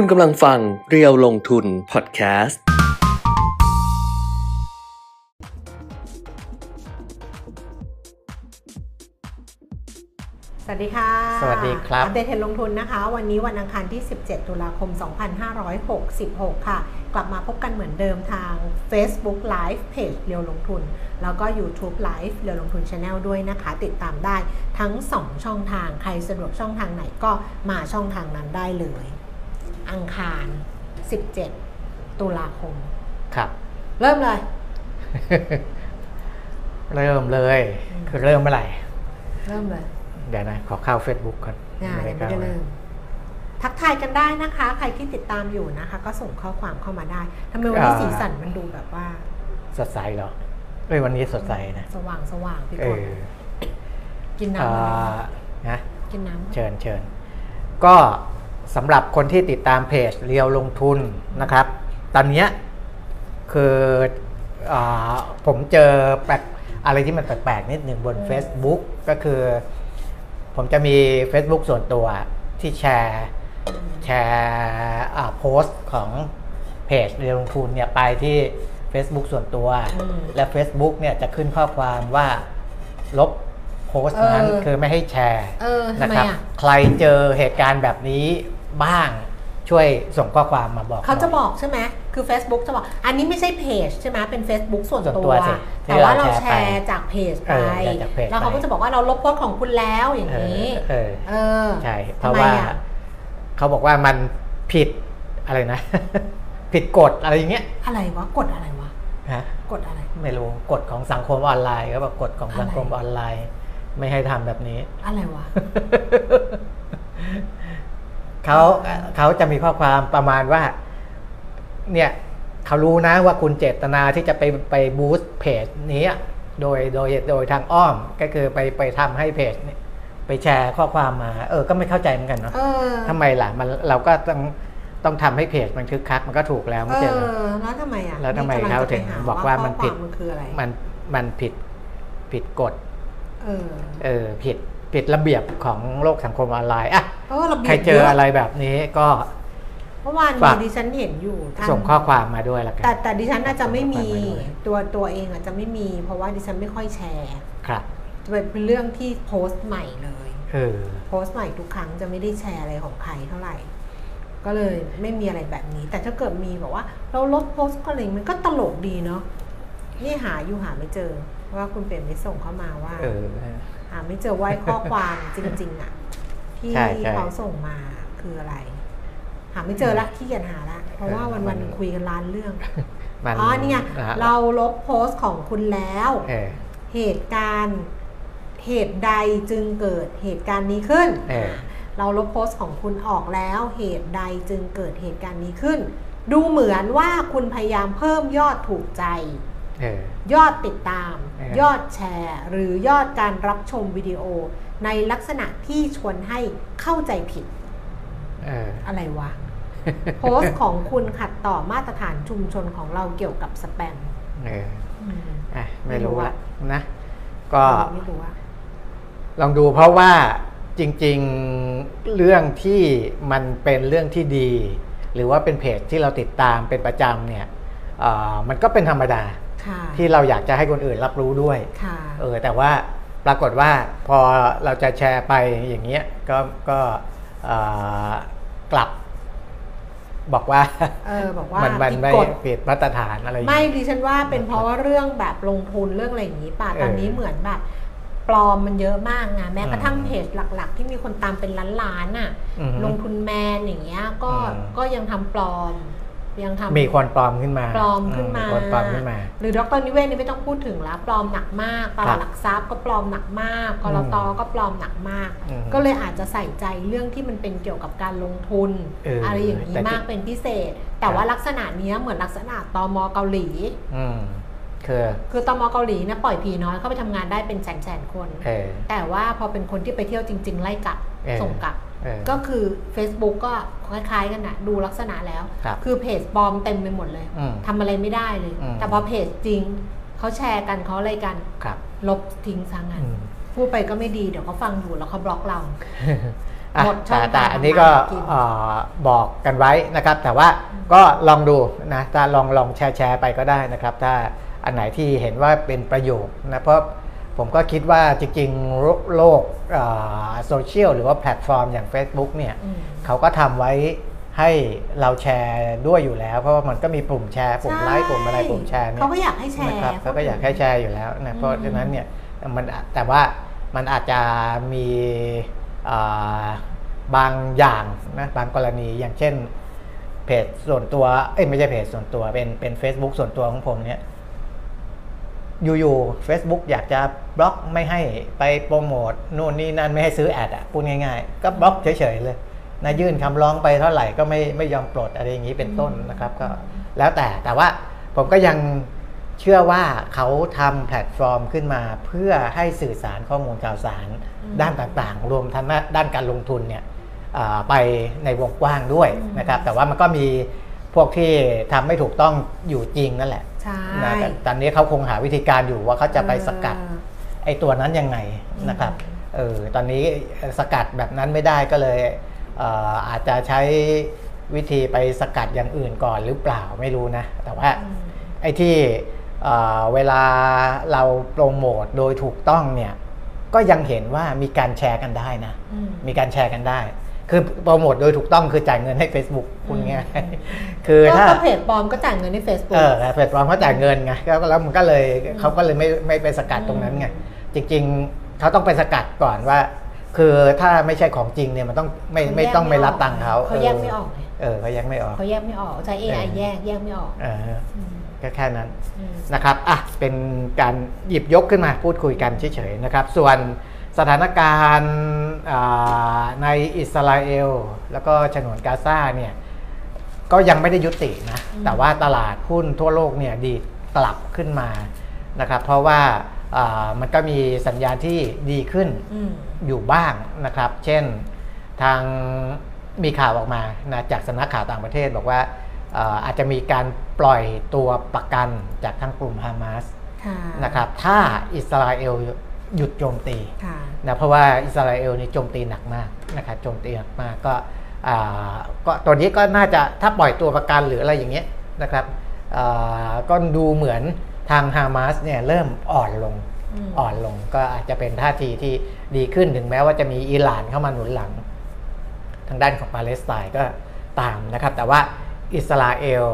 คุณกำลังฟังเรียวลงทุนพอดแคสต์ สวัสดีค่ะ สวัสดีครับ อัปเดตเทรนด์ลงทุนนะคะ วันนี้วันอังคารที่ 17 ตุลาคม 2566 ค่ะ กลับมาพบกันเหมือนเดิมทาง Facebook Live Page เรียวลงทุน แล้วก็ YouTube Live เรียวลงทุน Channel ด้วยนะคะ ติดตามได้ทั้ง 2 ช่องทาง ใครสะดวกช่องทางไหนก็มาช่องทางนั้นได้เลย อังคาร 17 ตุลาคม ครับ เริ่มเลย เริ่มเลย คือเริ่มเมื่อไหร่ เริ่มเลย เดี๋ยวนะ ขอเข้า Facebook ก่อนอ่าไม่ยังไม่ได้เข้าเริ่มทักทายกันได้นะคะ ใครที่ติดตามอยู่นะคะ ก็ส่งข้อความเข้ามาได้ทำไมวันนี้สีสันมันดูแบบว่า สดใสเหรอเอ้ยวันนี้สดใสนะ สว่างสว่างพี่เอกนอกินเอ่น้ำอะไรอนะกินน้ำเชิญเชิญก็ สำหรับคนที่ติดตามเพจเรียวลงทุนนะครับ ตอนเนี้ยคืออาผมเจอแปลกอะไรที่มันแปลกๆนิดหนึ่งบน Facebook ก็คือ ผมจะมี Facebook ส่วนตัวที่แชร์แชร์อ่าโพสต์ของเพจเรียวลงทุนเนี่ยไปที่ Facebook ส่วนตัว และ Facebook เนี่ยจะขึ้นข้อความว่าลบโพสต์นั้นคือไม่ให้แชร์เออทำนะไมครับอะใครเจอเหตุการณ์แบบนี้ บ้างช่วยส่งข้อความมาบอกเขาจะหน่ยบอกใช่ไหมคือ Facebook จะบอก อันนี้ไม่ใช่เพจใช่ไหมเป็น Facebook ส่วนส่วนตัตัววสิแต่ว่าเราที่เราแชแชร์ร์ไปจากเพจไปเออแชร์จากเพจแล้วเขาไปก็จะบอกว่าเราลบโพสต์ของคุณแล้วอย่างเออนี้เออเออใช่เพทำราะไมว่าอะเขาบอกว่ามันผิดอะไรนะ ผิดกฎอะไรอย่างเงี้ยอะไรวะกดอะไรวะฮะกดอะไร ไม่รู้กฎของสังคมออนไลน์เขาบอกกฎของสังคมอะไรออนไลน์ ไม่ให้ทำแบบนี้ อะไรวะ เขาเขาจะมีข้อความประมาณว่า เนี่ยเขารู้นะว่าคุณเจตนาที่จะไปไปบูสต์เพจนี้อะโดยโดยโดยทางอ้อมก็คือไปไปทำให้เพจเนี่ยไปแชร์ข้อความมา เออ ก็ไม่เข้าใจเหมือนกันเนาะเออทำไมล่ะมันเราก็ต้องต้องทำให้เพจมันคึกคักมันก็ถูกแล้วเอไม่ใช่เหรออแล้วทำไมอะแล้วทำไมนี่กำลัเขาจะไปถึงหบอกว่ามันผิดข้อควมันคืออะไรมันมันผิดผิดกฎเออเออผิด ผิดระเบียบของโลกสังคมออนไลน์อะเพราะว่าเราบีบใครเจอเยอะไรแบบนี้ก็เมื่อวานฝามีกดิฉันเห็นอยู่ทางส่งข้อความมาด้วยละกันแต่แต่ดิฉันอาจจะไม่มีส่งข้อความมาด้วยตัวตัวเองอาจจะไม่มี เพราะว่าดิฉันไม่ค่อยแชร์ครับจะเป็นเรื่องที่โพสต์ใหม่เลยเออโพสต์ใหม่ทุกครั้งจะไม่ได้แชร์อะไรของใครเท่าไหร่ ก็เลยไม่มีอะไรแบบนี้ แต่ถ้าเกิดมีบอกว่า เราลบโพสต์ก็อะไรมันก็ตลกดีเนาะนี่หาอยู่หาไม่เจอเพราะว่าคุณเปลี่ยนไม่ส่งเข้ามาว่าเออหาไม่เจอว่าข้อความจริงๆอะที่ใช่ใช่เขาส่งมาคืออะไร หาไม่เจอละขี้เกียจหาละ เพราะว่าเออวันมัวันนคุยกันล้านเรื่องมันอ๋อนี่ไงนะฮะเราลบโพสต์ของคุณแล้วเออเหตุการณ์เหตุใดจึงเกิดเหตุการณ์นี้ขึ้นเออเราลบโพสต์ของคุณออกแล้ว เหตุใดจึงเกิดเหตุการณ์นี้ขึ้น ดูเหมือนว่าคุณพยายามเพิ่มยอดถูกใจเออ ยอดติดตามเออยอดแชร์ หรือยอดการรับชมวิดีโอ ในลักษณะที่ชวนให้เข้าใจผิดเอออะไรวะ โพสต์ของคุณขัดต่อมาตรฐานชุมชนของเราเกี่ยวกับสแปมเอออืมอะไม่ไม่รู้รู้อะละนะ ก็ไม่รู้ว่าลองดูเพราะว่าจริงๆเรื่องที่มันเป็นเรื่องที่ดี หรือว่าเป็นเพจที่เราติดตามเป็นประจำเนี่ยเอ่อมันก็เป็นธรรมดาค่ะ ที่เราอยากจะให้คนอื่นรับรู้ด้วยค่ะเออแต่ว่าปรากฏว่าพอเราจะแชร์ไปอย่างเงี้ยก็ก็เอ่อกลับบอกว่าเออบอกว่ามันมันผิดไม่กฎผิดมาตรฐานอะไรอย่างไม่เงี้ยดิฉันว่าเป็นเพราะว่าเรื่องแบบลงทุนเรื่องอะไรอย่างนี้ป่ะเออตอนนี้เหมือนแบบปลอมมันเยอะมากไงแม้กระทั่งอืมเพจหลัก ๆ ที่มีคนตามเป็นล้านๆน่ะอือฮึลงทุนแมนอย่างเงี้ยก็อืมก็ยังทำปลอม ยังทำมีคนปลอมขึ้นมาปลอมขึ้นมาอืคนปลอมขึ้นมา หรือดรนิเวศนี่ไม่ต้องพูดถึงแล้วปลอมหนักมากตลาดหลักทรัพย์ก็ปลอมหนักมากกรตก็ปลอมหนักมากอืมก็เลยอาจจะใส่ใจเรื่องที่มันเป็นเกี่ยวกับการลงทุนเออออะไรอย่างนี้แต่ที่มากเป็นพิเศษ แต่ว่าลักษณะเนี้ยเหมือนลักษณะตมเกาหลีอืมคือคือตมเกาหลีเนี่ยปล่อยผีน้อยเข้าไปทำงานได้เป็นแสนแสนๆคนเออแต่ว่าพอเป็นคนที่ไปเที่ยวจริง ๆ ไล่กลับเออส่งกลับเออ ก็คือ Facebook ก็คล้ายๆกันนะดูลักษณะแล้วครับคือเพจปลอมเต็มไปหมดเลยอืมทำอะไรไม่ได้เลยอืมแต่พอเพจจริงเขาแชร์กันเขาอะไรกันครับลบทิ้งซะงั้นอืมพูดไปก็ไม่ดีเดี๋ยวเขาฟังอยู่แล้วเขาบล็อกเราอะหมดช่อแต่งแต่ทางอันนี้ก็ทำมาหากินเอ่อบอกกันไว้นะครับ แต่ว่าก็ลองดูนะถ้าลองลองแชร์แชร์ไปก็ได้นะครับ ถ้าอันไหนที่เห็นว่าเป็นประโยชน์นะเพราะ ผมก็คิดว่าจริงๆโลโลกโซเชียลหรือว่าแพลตฟอร์มอย่าง Facebook เนี่ยอืมเขาก็ทำไว้ให้เราแชร์ด้วยอยู่แล้ว เพราะว่ามันก็มีปุ่มแชร์ปุ่มไลค์ปุ่มอะไรปุ่มแชร์เนี่ยเขาก็อยากให้แชร์นะครับเขาก็อยากให้แชร์อยู่แล้วนะเพราะอืมฉะนั้นเนี่ยมันแต่ว่ามันอาจจะมีอ่าบางอย่างนะบางกรณีอย่างเช่นเพจส่วนตัวเอ้ยไม่ใช่เพจส่วนตัวเป็นเป็น Facebook ส่วนตัวของผมเนี่ย อยู่ๆ Facebook อยากจะบล็อกไม่ให้ไปโปรโมทนู่นนี่นั่นไม่ให้ซื้อแอดอะพูดง่ายๆ ก็บล็อกเฉยๆเลยนะยื่นคำร้องไปเท่าไหร่ก็ไม่ไม่ยอมปลดอะไรอย่างนี้เป็นต้นนะครับก็แล้วแต่แต่ว่าผมก็ยังเชื่อว่าเขาทำแพลตฟอร์มขึ้นมา เพื่อให้สื่อสารข้อมูลข่าวสารอืมด้านต่างๆ รวมทั้งด้านการลงทุนเนี่ยอ่าไปในวงกว้างด้วยอืมนะครับแต่ว่ามันก็มีพวกที่ทำไม่ถูกต้องอยู่จริงนั่นแหละใช่ นะแต่ตอนนี้เขาคงหาวิธีการอยู่ว่าเขาจะไปสกัดเออไอ้ตัวนั้นยังไงนะครับเออตอนนี้สกัดแบบนั้นไม่ได้ก็เลยเอ่ออาจจะใช้วิธีไปสกัดอย่างอื่นก่อนหรือเปล่าไม่รู้นะ แต่ว่าอืมไอ้ที่เอ่อเวลาเราโปรโมทโดยถูกต้องเนี่ยก็ยังเห็นว่ามีการแชร์กันได้นะอืมมีการแชร์กันได้ คือโปรโมทโดยถูกต้องคือจ่ายเงินให้ Facebook คุณง่ายอืมๆคือก็ถ้าก็เพจปลอมก็จ่ายเงินใน Facebook เออแพลตฟอร์มเขาจ่ายเงินไงแล้วแล้วมันก็เลยเขาก็เลยไม่ไม่ไปสกัดตรงนั้นไงจริง ๆเขาต้องไปสกัดก่อนว่า คือถ้าไม่ใช่ของจริงเนี่ยมันต้องไม่ไม่ต้องไม่รับตังค์เขาเขาแยกไม่ออกไงเออเขาแยกไม่ออกเขาแยกไม่ออกใช้ AI เออแยกแยกไม่ออกเอออืมก็แค่นั้นอืมนะครับอะเป็นการหยิบยกขึ้นมาพูดคุยกันเฉยๆนะครับ ส่วน สถานการณ์อ่าในอิสราเอล แล้วก็ฉนวนกาซาเนี่ยก็ยังไม่ได้ยุตินะอืมแต่ว่าตลาดหุ้นทั่วโลกเนี่ยดีดกลับขึ้นมานะครับ เพราะว่าอ่ามันก็มีสัญญาณที่ดีขึ้นอืมอยู่บ้างนะครับ เช่นทางมีข่าวออกมานะจากสำนักข่าวต่างประเทศบอกว่าอ่าอาจจะมีการปล่อยตัวประกันจากทางกลุ่มฮามาสค่ะนะครับ ถ้าอิสราเอล หยุดโจมตีค่ะนะเพราะว่าอิสราเอลนี่โจมตีหนักมากนะครับโจมตีหนักมากก็อ่าก็ตัวนี้ก็น่าจะถ้าปล่อยตัวประกันหรืออะไรอย่างเงี้ยนะครับอ่าก็ดูเหมือนทางฮามาสเนี่ยเริ่มอ่อนลงอืมอ่อนลงก็อาจจะเป็นท่าทีที่ดีขึ้นถึงแม้ว่าจะมีอิหร่านเข้ามาหนุนหลัง ทางด้านของปาเลสไตน์ก็ตามนะครับ แต่ว่าอิสราเอล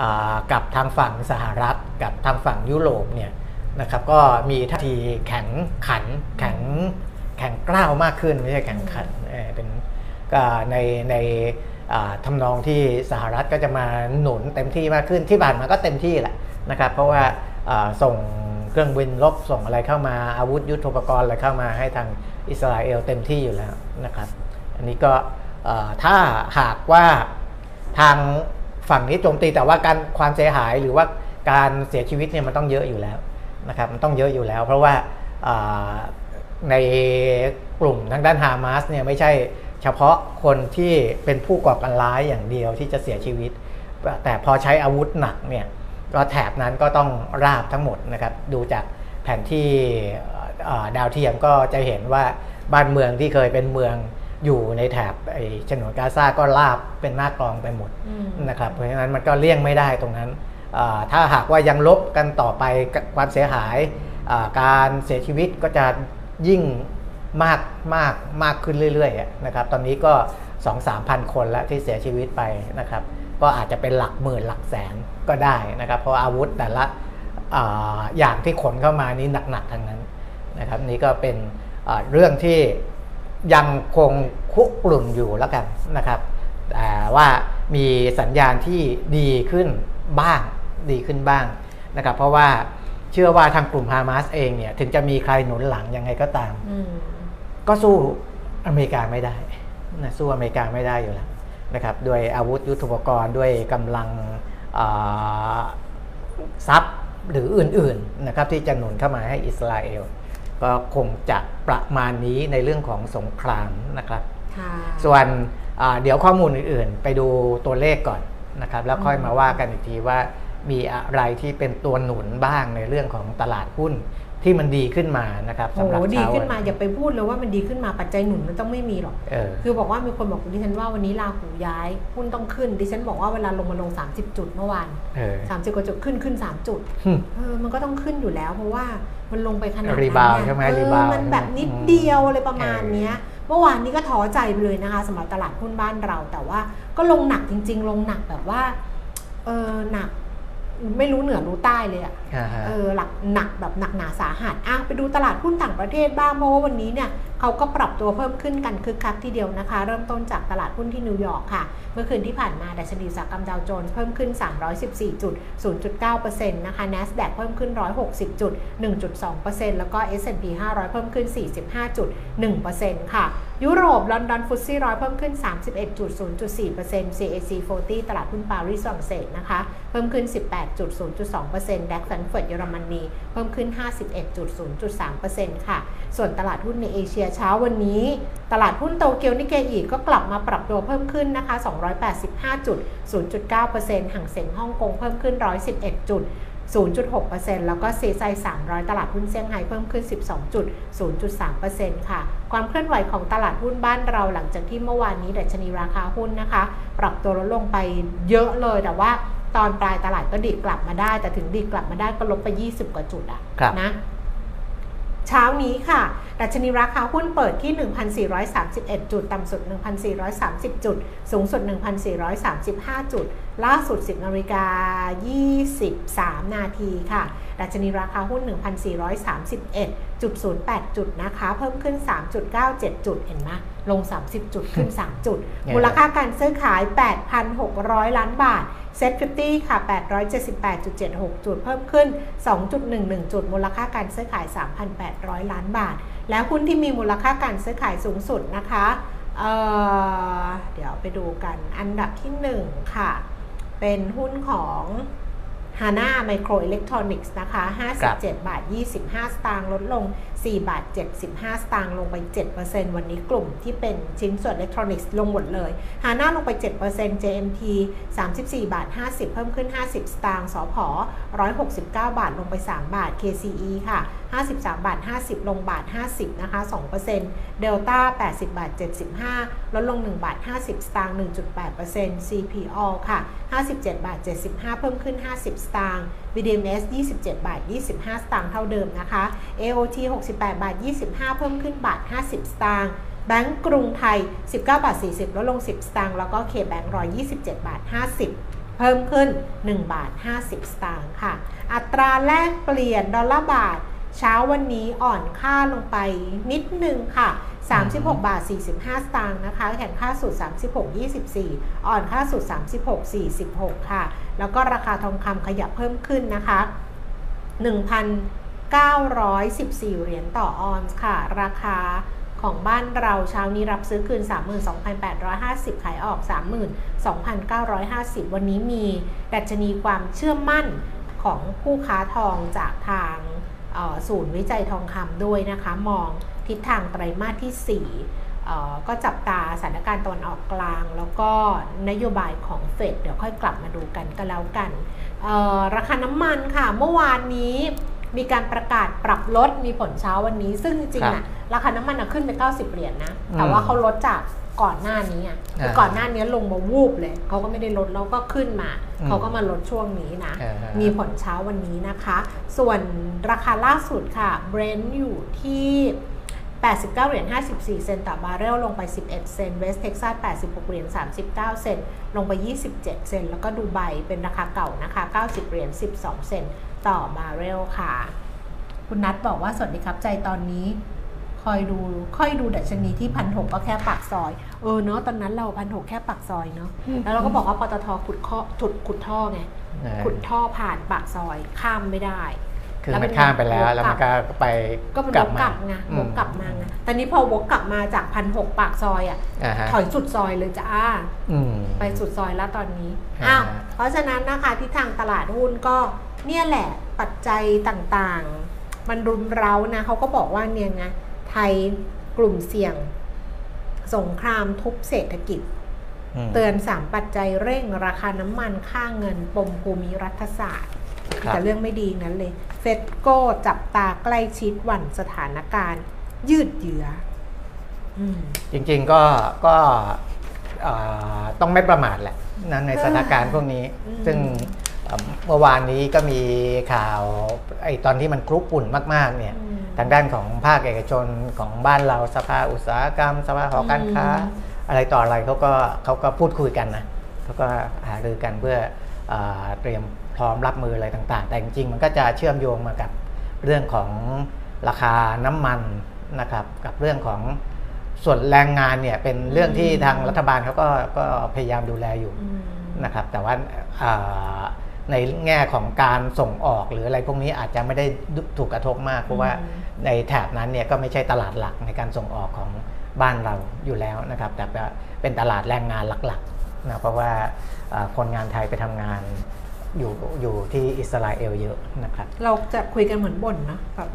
อ่ากับทางฝั่งสหรัฐกับทางฝั่งยุโรปเนี่ย นะครับก็มีท่าทีแข็งขันแข็งแข็งกร้าวมากขึ้นไม่ใช่แข็งขันเเป็นก็ในในทำนองที่สหรัฐก็จะมาหนุนเต็มที่มากขึ้นที่ผ่านมาก็เต็มที่แหละนะครับเพราะว่าส่งเครื่องบินรบส่งอะไรเข้ามาอาวุธยุทโธปกรณ์อะไรเข้ามาให้ทางอิสราเอลเต็มที่อยู่แล้วนะครับ อันนี้ก็ถ้าหากว่าทางฝั่งนี้โจมตีแต่ว่าการความเสียหายหรือว่าการเสียชีวิตเนี่ยมันต้องเยอะอยู่แล้ว นะครับมันต้องเยอะอยู่แล้ว เพราะว่าอ่าในกลุ่มทางด้านฮามาสเนี่ยไม่ใช่เฉพาะคนที่เป็นผู้ก่อการร้ายอย่างเดียวที่จะเสียชีวิต แต่พอใช้อาวุธหนักเนี่ยก็แถบนั้นก็ต้องราบทั้งหมดนะครับดูจากแผนที่เอ่อดาวเทียมก็จะเห็นว่าบ้านเมืองที่เคยเป็นเมืองอยู่ในแถบไอ้ฉนวนกาซาก็ราบเป็นหน้ากลองไปหมดอืมนะครับเพราะฉะนั้นมันก็เลี่ยงไม่ได้ตรงนั้นอ่า ถ้าหากว่ายังลบกันต่อไปความเสียหายการเสียชีวิตก็จะยิ่งมากมากมากขึ้นเรื่อยๆนะครับตอนนี้ก็2 3พันคนแล้วที่เสียชีวิตไปนะครับก็อาจจะเป็นหลักหมื่นหลักแสนก็ได้นะครับ เพราะอาวุธแต่ละออย่างที่ขนเข้ามานี้หนักๆทั้งนั้นนะครับนี่ก็เป็นเรื่องที่ยังคงคุกรุ่นอยู่แล้วกันนะครับแต่ว่ามีสัญญาณที่ดีขึ้นบ้าง ดีขึ้นบ้างนะครับเพราะว่าเชื่อว่าทางกลุ่มฮามาสเองเนี่ยถึงจะมีใครหนุนหลังยังไงก็ตามอืมก็สู้อเมริกาไม่ได้นะสู้อเมริกาไม่ได้อยู่แล้วนะครับด้วยอาวุธยุทโธปกรณ์ด้วยกำลังอ่าทรัพย์หรืออื่นๆนะครับที่จะหนุนเข้ามาให้อิสราเอล ก็คงจะประมาณนี้ในเรื่องของสงครามนะครับค่ะส่วนอ่าเดี๋ยวข้อมูลอื่นๆ ไปดูตัวเลขก่อนนะครับ แล้วค่อยมาว่ากันอีกทีว่า มีอะไรที่เป็นตัวหนุนบ้างในเรื่องของตลาดหุ้นที่มันดีขึ้นมานะครับโอ้สำหรับโหดีเช้าขึ้นมาวัอย่าไปพูดเลยว่ามันดีขึ้นมาปัจจัยหนุนมันต้องไม่มีหรอกเออคือบอกว่ามีคนบอกดิฉันว่าวันนี้ราหูย้ายหุ้นต้องขึ้น ดิฉันบอกว่าเวลาลงมาลง 30 จุดเมื่อวานเออ30กว่าจุดขึ้นขึ้น 3 จุดหึเออมันก็ต้องขึ้นอยู่แล้ว เพราะว่ามันลงไปขนาดนั้น rebound เนี่ยใช่ไหมเออ rebound มันแบบใช่ไหมนิดอืมเดียวอะไรประมาณเออเนี้ยเมื่อวานนี้ก็ท้อใจไปเลยนะคะสำหรับตลาดหุ้นบ้านเรา แต่ว่าก็ลงหนักจริง ๆ ลงหนักแบบว่าเออหนัก ไม่รู้เหนือรู้ใต้เลยอะอ่าฮะเออหลักหนักแบบหนักหนาสาหัสอะไปดูตลาดหุ้นต่างประเทศบ้างเพราะว่าวันนี้เนี่ย เขาก็ปรับตัวเพิ่มขึ้นกันคึกคักทีเดียวนะคะ เริ่มต้นจากตลาดหุ้นที่นิวยอร์กค่ะ เมื่อคืนที่ผ่านมาดัชนีอุตสาหกรรมดาวโจนส์เพิ่มขึ้น 314.09%นะคะ NASDAQ เพิ่มขึ้น 160.1.2%แล้วก็ S&P 500 เพิ่มขึ้น 45.1%ค่ะยุโรป ลอนดอน ฟุตซี่ร้อยเพิ่มขึ้น 31.0.4% CAC 40 ตลาดหุ้นปารีสฝรั่งเศสนะคะ เพิ่มขึ้น 18.0.2%แดกแฟรงก์เฟิร์ตเยอรมนี เพิ่มขึ้น 51.0.3%ค่ะ ส่วนตลาดหุ้นในเอเชียเช้าวันนี้ ตลาดหุ้นโตเกียวนิเกอีก็กลับมาปรับตัวเพิ่มขึ้นนะคะ 285.0.9%ห่างเสียงฮ่องกงเพิ่มขึ้น 111จุด0.6%แล้วก็ซีไซ300 ตลาดหุ้นเซี่ยงไฮ้เพิ่มขึ้น 12.0.3%ค่ะ ความเคลื่อนไหวของตลาดหุ้นบ้านเราหลังจากที่เมื่อวานนี้ดัชนีราคาหุ้นนะคะ ปรับตัวลดลงไปเยอะเลยแต่ว่าตอนปลายตลาดก็ดีดกลับมาได้ แต่ถึงดีดกลับมาได้ก็ลบไป 20 กว่าจุดอะครับนะ เช้านี้ค่ะ ดัชนีราคาหุ้นเปิดที่ 1,431 จุด ต่ำสุด 1,430 จุด สูงสุด 1,435 จุด ล่าสุด 10นาฬิกา23 นาทีค่ะ ดัชนีราคาหุ้น 1,431.08 จุดนะคะ เพิ่มขึ้น 3.97 จุด เห็นไหมลง 30 จุด ขึ้น 3 จุดเนี่ยมูลค่าการซื้อขาย 8,600 ล้านบาท เซ็ต50ค่ะ 878.76 จุดเพิ่มขึ้น 2.11 จุดมูลค่าการซื้อขาย 3,800 ล้านบาท แล้วหุ้นที่มีมูลค่าการซื้อขายสูงสุดนะคะเเดี๋ยวไปดูกันอันดับที่ 1 ค่ะ เป็นหุ้นของ ฮาน่าไมโครอิเล็กทรอนิกส์นะคะ 57 บาท 25 สตางค์ลดลง 4 บาท 75 สตางค์ลงไป 7%วันนี้กลุ่มที่เป็นชิ้นส่วนอิเล็กทรอนิกส์ลงหมดเลยฮาน่าลงไป 7% JMT 34 บาท 50 เพิ่มขึ้น 50 สตางค์สพ169 บาทลงไป 3 บาท KCE ค่ะ 53 บาท 50 ลงบาท 50 นะคะ 2%เดลต้า 80 บาท 75 ลดลง 1 บาท 50 สตางค์ 1.8% CPO ค่ะ 57 บาท 75 เพิ่มขึ้น 50 สตางค์ BDMs 27 บาท 25 สตางค์เท่าเดิมนะคะ AOT 68 บาท 25 เพิ่มขึ้นบาท 50 สตางค์แบงก์กรุงไทย 19 บาท 40 ลดลง 10 สตางค์ แล้วก็เคแบงก์127 บาท 50เพิ่มขึ้น 1 บาท 50 สตางค์ค่ะ อัตราแลกเปลี่ยนดอลลาร์บาท เช้าวันนี้อ่อนค่าลงไปนิดนึงค่ะ 36 บาท 45 สตางค์นะคะ แข่งค่าสุด 36 24 อ่อนค่าสุด 36 46 ค่ะ แล้วก็ราคาทองคำขยับเพิ่มขึ้นนะคะ 1,914 เหรียญต่อออนซ์ค่ะ ราคาของบ้านเราเช้านี้รับซื้อคืน 32,850 ขายออก 32,950 วันนี้มีดัชนีความเชื่อมั่นของผู้ค้าทองจากทาง ศูนย์วิจัยทองคำด้วยนะคะ มองทิศทางไตรมาสที่ 4 ก็จับตาสถานการณ์ตะวันออกกลาง แล้วก็นโยบายของเฟดเดี๋ยวค่อยกลับมาดูกันก็แล้วกัน ราคาน้ำมันค่ะ เมื่อวานนี้มีการประกาศปรับลดมีผลเช้าวันนี้ ซึ่งจริงๆครัอะราคาน้ำมันอะขึ้นไป 90 เหรียญนะ แต่ว่าเขาลดจาก ก่อนหน้านี้อะคืออ่าก่อนหน้านี้ลงมาวูบเลยเขาก็ไม่ได้ลดแล้วก็ขึ้นมาอืมเขาก็มาลดช่วงนี้นะอ่าฮะมีผลเช้าวันนี้นะคะ ส่วนราคาล่าสุดค่ะเบรนท์อยู่ที่89 เหรียญ 54 เซนต์ต่อบาร์เรล ลงไป 11 เซนต์เวสเท็กซัส 86 เหรียญ 39 เซนต์ลงไป 27 เซนต์แล้วก็ดูไบเป็นราคาเก่านะคะ 90 เหรียญ 12 เซนต์ต่อบาร์เรลค่ะ คุณนัทบอกว่าสวัสดีครับใจตอนนี้ คอยดูค่อยดูดัชนีที่พันหก็แค่ปากซอย เออเนาะตอนนั้นเราพันหแค่ปากซอยเนาะแล้วเราก็บอกว่าปตทขุดข้อถุดขุดท่อไงนะขุดท่อผ่านปากซอยข้ามไม่ได้คือแล้วมันเป็นข้ามไปแล้ววกแล้วมันกลัก็บไปก็เป็นกวลับกมากลับไงอืวกกลับมาไงแต่นี้พอวกกลับมาจากพันหกปากซอยอะอ่าฮะถอยสุดซอยเลยจ้าอืมไปสุดซอยแล้วตอนนี้อ่าอ้าวเพราะฉะนั้นนะคะที่ทางตลาดหุ้นก็เนี่ยแหละปัจจัยต่างๆ มันรุมเร้านะเขาก็บอกว่าเนี่ยไง ไทยกลุ่มเสี่ยง สงครามทุบเศรษฐกิจมเตือนสามปัจจัยเร่งราคาน้ำมันค่าเงินปมภูมิรัฐศาสตร์ครับแต่เรื่องไม่ดีนั้นเลย เฟดโก้จับตาใกล้ชิดหวันสถานการณ์ ยืดเยื้ออืมจริงๆก็ก็เอ่อต้องไม่ประมาทแหละนะในสถานการณ์พวกนี้อืมซึ่งเอ่อเมื่อวานนี้ก็มีข่าวไอ้ตอนที่มันคลุกปุ่นมาก ๆ เนี่ยอืม ทางด้านของภาคเอกชนของบ้านเราสภาอุตสาหกรรม สภาหอการค้าอืมอะไรต่ออะไรเขาก็เขาก็พูดคุยกันนะเขาก็หารือกันเพื่อเออเตรียมพร้อมรับมืออะไรต่างๆ แต่จริงๆมันก็จะเชื่อมโยงมากับเรื่องของราคาน้ำมันนะครับกับเรื่องของส่วนแรงงานเนี่ยเป็นเรื่องที่ทางรัฐบาลเขาก็ก็พยายามดูแลอยู่อืมนะครับ แต่ว่าเอ่อในแง่ของการส่งออกหรืออะไรพวกนี้อาจจะไม่ได้ถูกกระทบมากเพราะว่าอืม ในแถบนั้นเนี่ยก็ไม่ใช่ตลาดหลักในการส่งออกของบ้านเราอยู่แล้วนะครับ แต่เป็นตลาดแรงงานหลักๆนะเพราะว่าคนงานไทยไปทำงาน อยู่อยู่ที่อิสราเอลเยอะนะครับ เราจะคุยกันเหมือนบ่นนะแบบ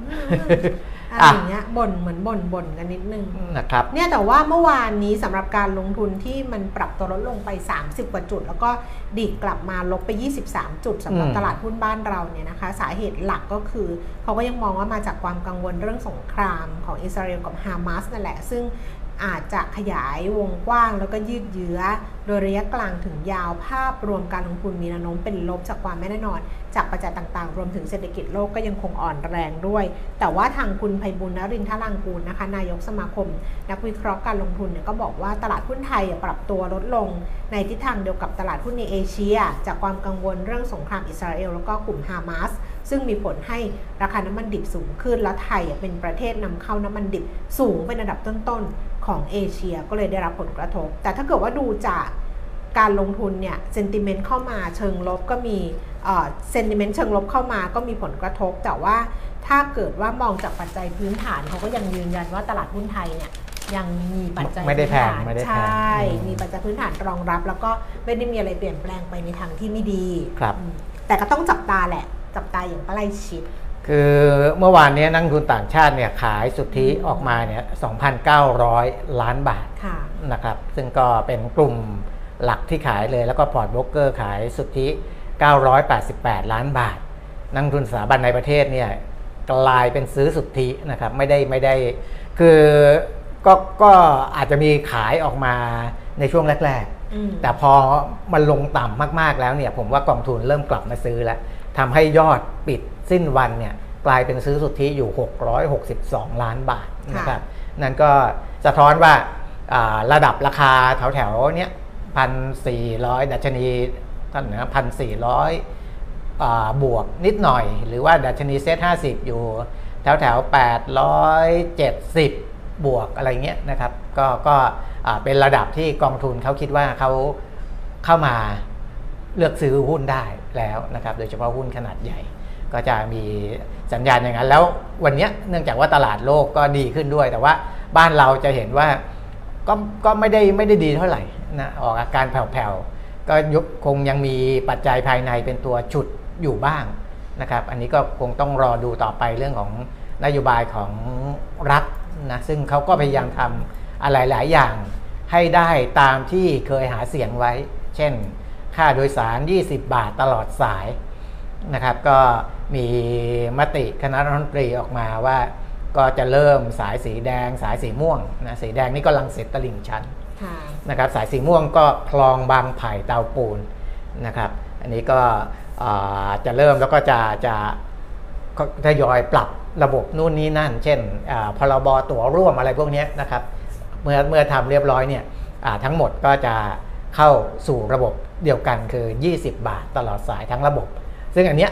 อะไรอะอย่างเงี้ยบ่นเหมือนบ่นบ่นกันนิดนึงนะครับเนี่ยแต่ว่าเมื่อวานนี้สำหรับการลงทุนที่มันปรับตัวลดลงไป 30 กว่าจุด แล้วก็ดีดกลับมาลบไป 23 จุดสำหรับอืมตลาดหุ้นบ้านเราเนี่ยนะคะ สาเหตุหลักก็คือ เขาก็ยังมองว่ามาจากความกังวลเรื่องสงครามของอิสราเอลกับฮามาสนั่นแหละ ซึ่ง อาจจะขยายวงกว้างแล้วก็ยืดเยื้อ โดยระยะกลางถึงยาวภาพรวมการลงทุนมีแนวโน้มเป็นลบจากความไม่แน่นอน จากปัจจัยต่างๆ รวมถึงเศรษฐกิจโลกก็ยังคงอ่อนแรงด้วย แต่ว่าทางคุณไพบุญนรินทรังกูลนะคะ นายกสมาคม นักวิเคราะห์การลงทุนเนี่ยก็บอกว่าตลาดหุ้นไทยปรับตัวลดลง ในทิศทางเดียวกับตลาดหุ้นในเอเชีย จากความกังวลเรื่องสงครามอิสราเอลแล้วก็กลุ่มฮามาสซึ่งมีผลให้ราคาน้ำมันดิบสูงขึ้น แล้วไทยเป็นประเทศนำเข้าน้ำมันดิบสูงเป็นอันดับต้นๆ ของเอเชียก็เลยได้รับผลกระทบ แต่ถ้าเกิดว่าดูจากการลงทุนเนี่ยเซนติเมนต์เข้ามาเชิงลบก็มีเซนติเมนต์เชิงลบเข้ามาก็มีผลกระทบ แต่ว่าถ้าเกิดว่ามองจากปัจจัยพื้นฐานเขาก็ยังยืนยันว่าตลาดหุ้นไทยเนี่ยยังมีปัจจัยไม่ได้แพงพื้นฐานไม่ได้แพงใช่อืมมีปัจจัยพื้นฐานรองรับ แล้วก็ไม่ได้มีอะไรเปลี่ยนแปลงไปในทางที่ไม่ดีครับอืมแต่ก็ต้องจับตาแหละ จับตาอย่างใกล้ชิด คือเมื่อวานนี้นักลงทุนต่างชาติเนี่ยขายสุทธิออกมาเนี่ย 2,900 ล้านบาทค่ะนะครับ ซึ่งก็เป็นกลุ่มหลักที่ขายเลย แล้วก็พอร์ตโบรกเกอร์ขายสุทธิ 988 ล้านบาท นักลงทุนสถาบันในประเทศเนี่ยกลายเป็นซื้อสุทธินะครับ ไม่ได้ไม่ได้ คือก็ก็อาจจะมีขายออกมาในช่วงแรกๆอืมแต่พอมันลงต่ำมากๆแล้วเนี่ย ผมว่ากองทุนเริ่มกลับมาซื้อแล้วทำให้ยอดปิด สิ้นวันเนี่ยกลายเป็นซื้อสุทธิอยู่ 662 ล้านบาทนะครับนั่นก็สะท้อนว่าอ่าระดับราคาแถวๆเนี้ยพันสี่ร้อยดัชนีท่านนะพันสี่ร้อยบวกนิดหน่อย หรือว่าดัชนีเซ็ตห้าสิบอยู่แถวแถวแปดร้อยเจ็ดสิบบวกอะไรเงี้ยนะครับ ก็ก็อ่าเป็นระดับที่กองทุนเขาคิดว่าเขาเข้ามาเลือกซื้อหุ้นได้แล้วนะครับ โดยเฉพาะหุ้นขนาดใหญ่ ก็จะมีสัญญาณอย่างนั้น แล้ววันนี้เนื่องจากว่าตลาดโลกก็ดีขึ้นด้วย แต่ว่าบ้านเราจะเห็นว่าก็ก็ไม่ได้ไม่ได้ดีเท่าไหร่นะออกอาการแผ่วๆก็ยุคงยังมีปัจจัยภายในเป็นตัวฉุดอยู่บ้างนะครับ อันนี้ก็คงต้องรอดูต่อไปเรื่องของนโยบายของรัฐนะซึ่งเขาก็พยายามทำอะไรหลายอย่างให้ได้ตามที่เคยหาเสียงไว้ เช่น ค่าโดยสาร 20 บาทตลอดสาย นะครับ ก็มีมติคณะรัฐมนตรีออกมาว่า ก็จะเริ่มสายสีแดง สายสีม่วงนะสีแดงนี่ก็ลังเสร็จตลิ่งชันค่ะนะครับสายสีม่วงก็คลองบางไผ่เตาปูนนะครับ อันนี้ก็อ่าจะเริ่มแล้วก็จะจะทยอยปรับระบบนู่นนี่นั่น เช่นอ่าพรบตั๋วร่วมอะไรพวกเนี้ยนะครับ เมื่อเมื่อทำเรียบร้อยเนี่ยอ่าทั้งหมดก็จะเข้าสู่ระบบเดียวกันคือ 20 บาทตลอดสายทั้งระบบ ซึ่งอันเนี้ย